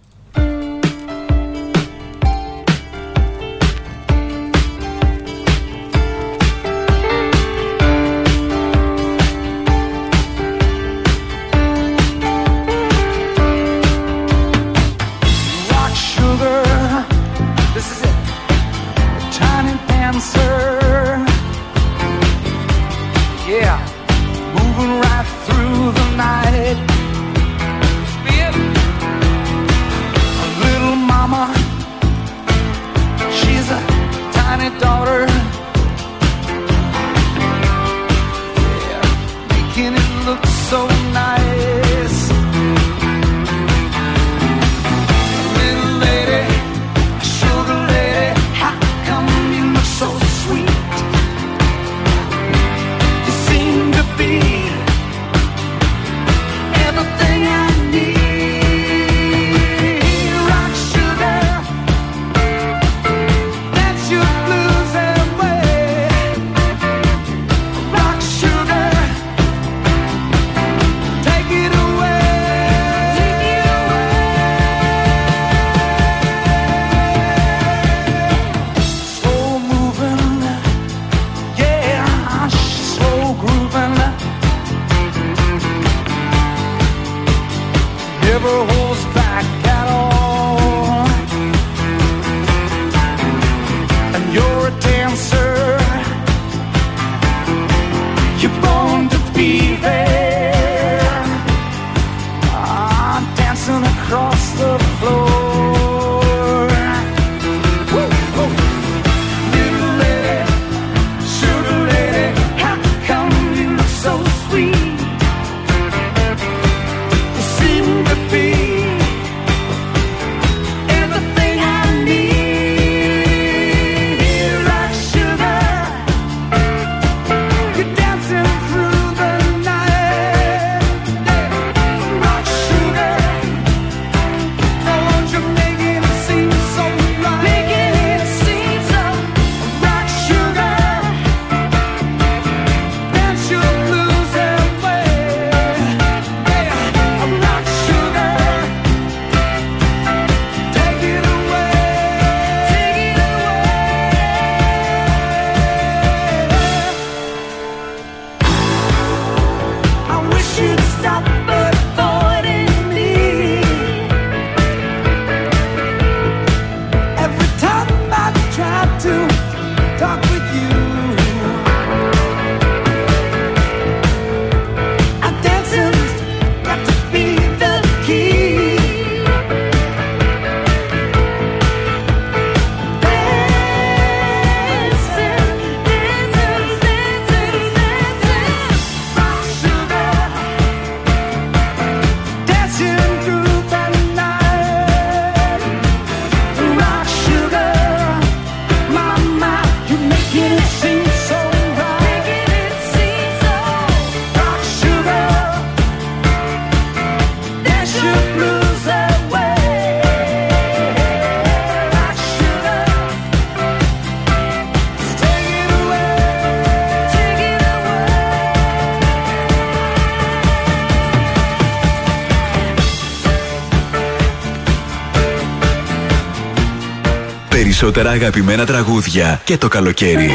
Περισσότερα αγαπημένα τραγούδια και το καλοκαίρι.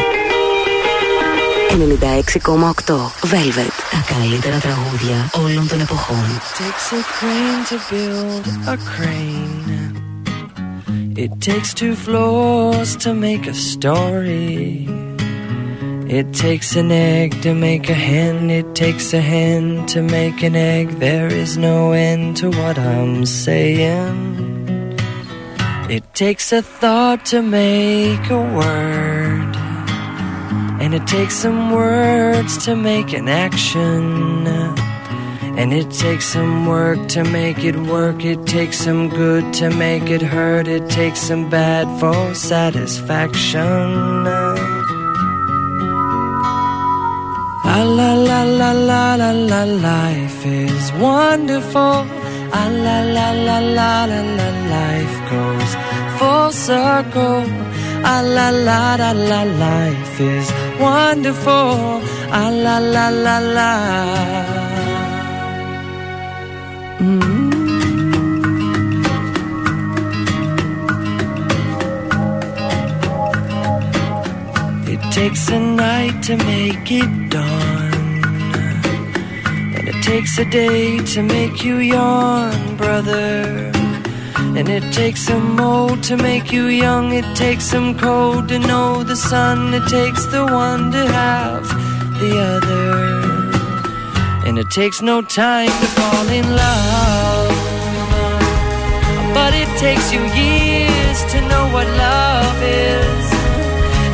96,8 Velvet. Τα καλύτερα τραγούδια όλων των εποχών. takes a crane to build a crane. It takes two floors to make a story. It takes an egg to make a hen. It takes a hen to make an egg. There is no end to what I'm saying. It takes a thought to make a word. And it takes some words to make an action. And it takes some work to make it work. It takes some good to make it hurt. It takes some bad for satisfaction. La la la la la la la life is wonderful. Ah la la la la la la life goes full circle. Ah la la la la life is wonderful. Ah la la la la. It takes a night to make it dawn. Takes a day to make you yawn, brother. And it takes some old to make you young. It takes some cold to know the sun. It takes the one to have the other. And it takes no time to fall in love. But it takes you years to know what love is.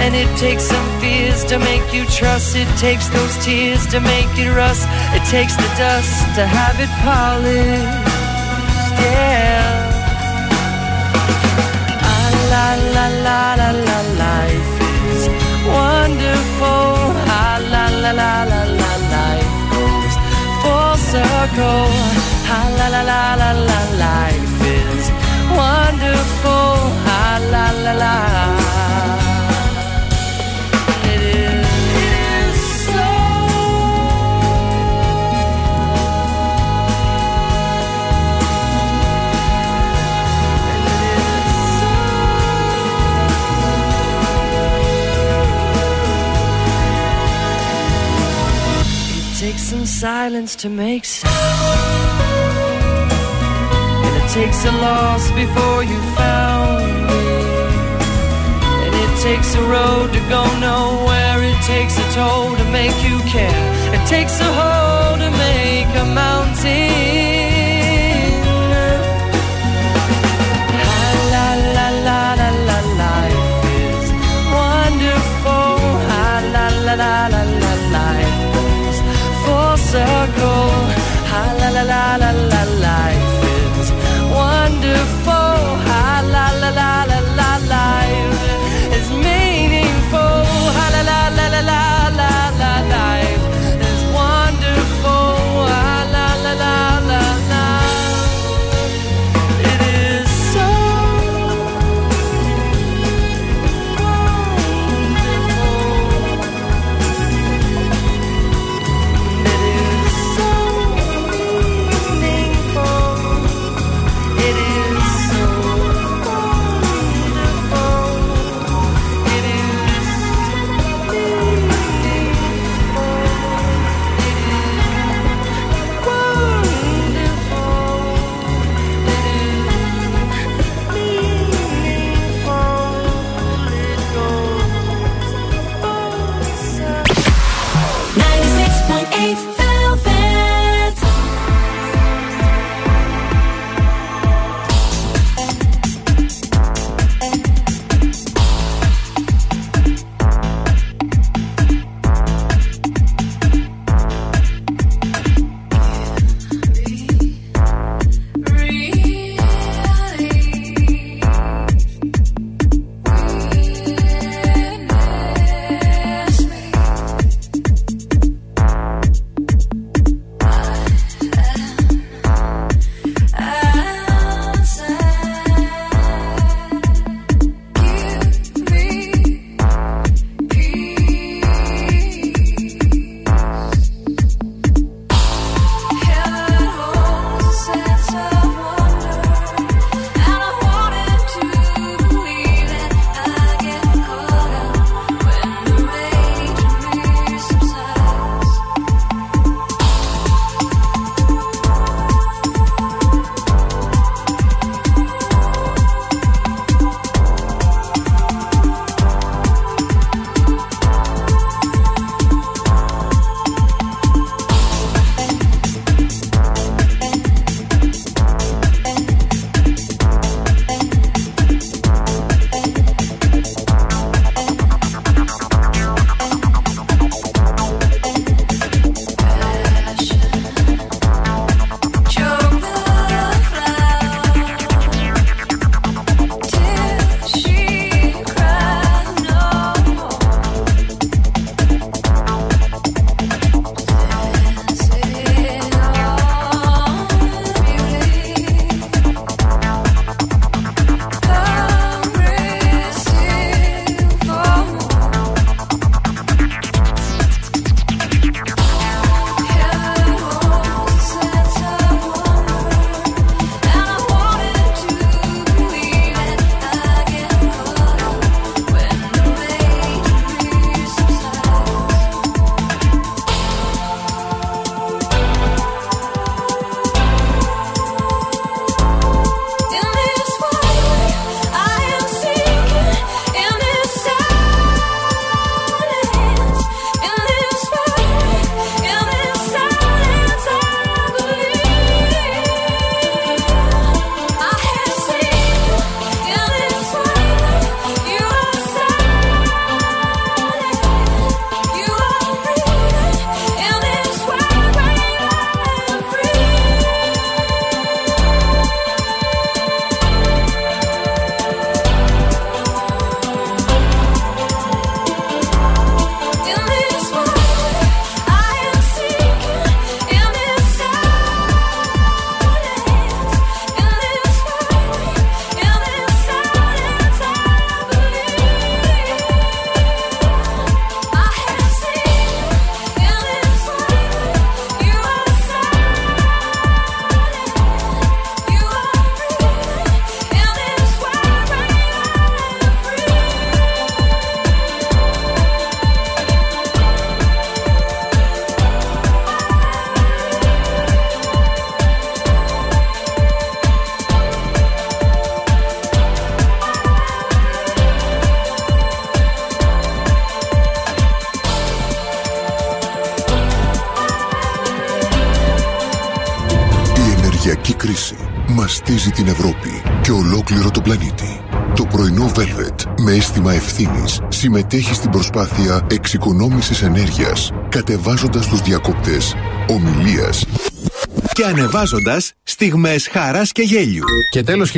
And it takes some fears to make you trust. It takes those tears to make it rust. It takes the dust to have it polished. Yeah. Ah, la la la la la life is wonderful. Ah, la la la la la life goes full circle. Ah, la la la la la life is wonderful. Ah, la la la. It Silence to make sound. And it takes a loss before you found it. And it takes a road to go nowhere. It takes a toll to make you care. It takes a hole to make a mountain. La συμμετέχει στην προσπάθεια εξοικονόμησης ενέργειας κατεβάζοντας τους διακόπτες ομιλίας Και ανεβάζοντας στιγμές χαρά και γέλιου. Και τέλος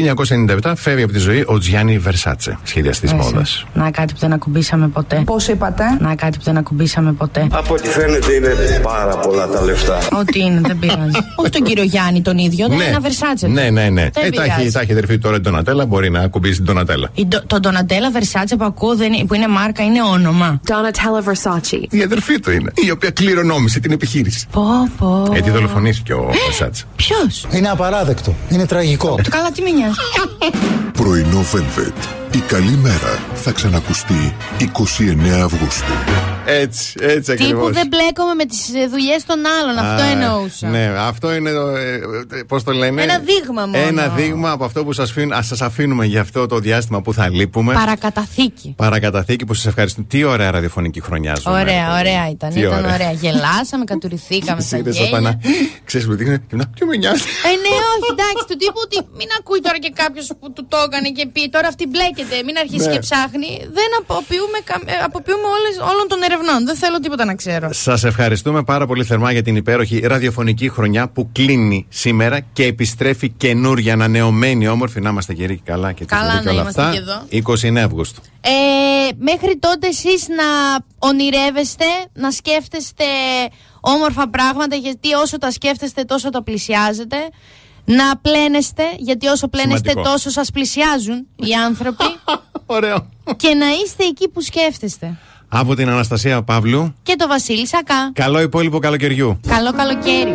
1997 φεύγει από τη ζωή ο Τζιάννη Βερσάτσε, σχεδιαστής Έτσι. μόδας. Να κάτι που δεν ακουμπήσαμε ποτέ. Πώς είπατε; Να κάτι που δεν ακουμπήσαμε ποτέ. Από ό,τι φαίνεται είναι πάρα πολλά τα λεφτά. Ό,τι είναι, δεν πειράζει. <laughs> Όχι τον κύριο Γιάννη τον ίδιο, δεν είναι ένα Versace. ναι, ναι, ναι. Δεν Ε, τα έχει, πειράζει. τα έχει αδερφή τώρα η Ντονατέλα, μπορεί να ακουμπήσει την Ντονατέλα. Η Ντο- Το Donatella Versace που ακούω δεν είναι- που είναι μάρκα είναι όνομα. Donatella Versace. Η αδερφή του είναι, η οποία κληρονόμησε την επιχείρηση. Πω, πω. Έτσι δολοφονήθηκε ο Βερσάτσε. Ποιος; Είναι απαράδεκτο. Είναι τραγικό. Το καλά, τι με νοιάζει. Πρωινό Velvet. Η καλή μέρα θα ξανακουστεί 29 Αυγούστου. Έτσι, έτσι ακριβώς. Τύπου δεν μπλέκομαι με τις δουλειές των άλλων. Αυτό εννοούσα. Ναι, αυτό είναι. Πώς το λένε; Ένα δείγμα μόνο. Ένα δείγμα από αυτό που σας σας αφήνουμε για αυτό το διάστημα που θα λείπουμε. Παρακαταθήκη. Παρακαταθήκη που σας ευχαριστούμε. Τι ωραία ραδιοφωνική χρονιά ζούμε. Ωραία, ωραία ήταν. Τι ήταν ωραία. ωραία. Γελάσαμε, κατουριθήκαμε στα Είδες γέλια. όταν. Ξέρεις που δείχνει. και να, Τι με νοιάζει. Ε, ναι, όχι, εντάξει, του τύπου ότι μην ακούει τώρα και κάποιος που του το έκανε και πει τώρα αυτή μπλέκεται, μην αρχίσει Ναι. και ψάχνει. Δεν αποποιούμε, κα- ε, αποποιούμε όλες, όλων των ερευνών. Δεν θέλω τίποτα να ξέρω. Σας ευχαριστούμε πάρα πολύ θερμά για την υπέροχη ραδιοφωνική χρονιά που κλείνει σήμερα και επιστρέφει καινούρια, ανανεωμένη, όμορφη. Να είμαστε γεροί και καλά και Καλά τυχεροί και να όλα είμαστε αυτά. και 29 Αυγούστου. Ε, μέχρι τότε εσείς να ονειρεύεστε, να σκέφτεστε όμορφα πράγματα γιατί όσο τα σκέφτεστε τόσο τα πλησιάζετε. Να πλένεστε γιατί όσο πλένεστε Σημαντικό. τόσο σας πλησιάζουν οι άνθρωποι. <laughs> Ωραίο. Και να είστε εκεί που σκέφτεστε. Από την Αναστασία Παύλου. Και το Βασίλη Σακά. Καλό υπόλοιπο καλοκαιριού. Καλό καλοκαίρι.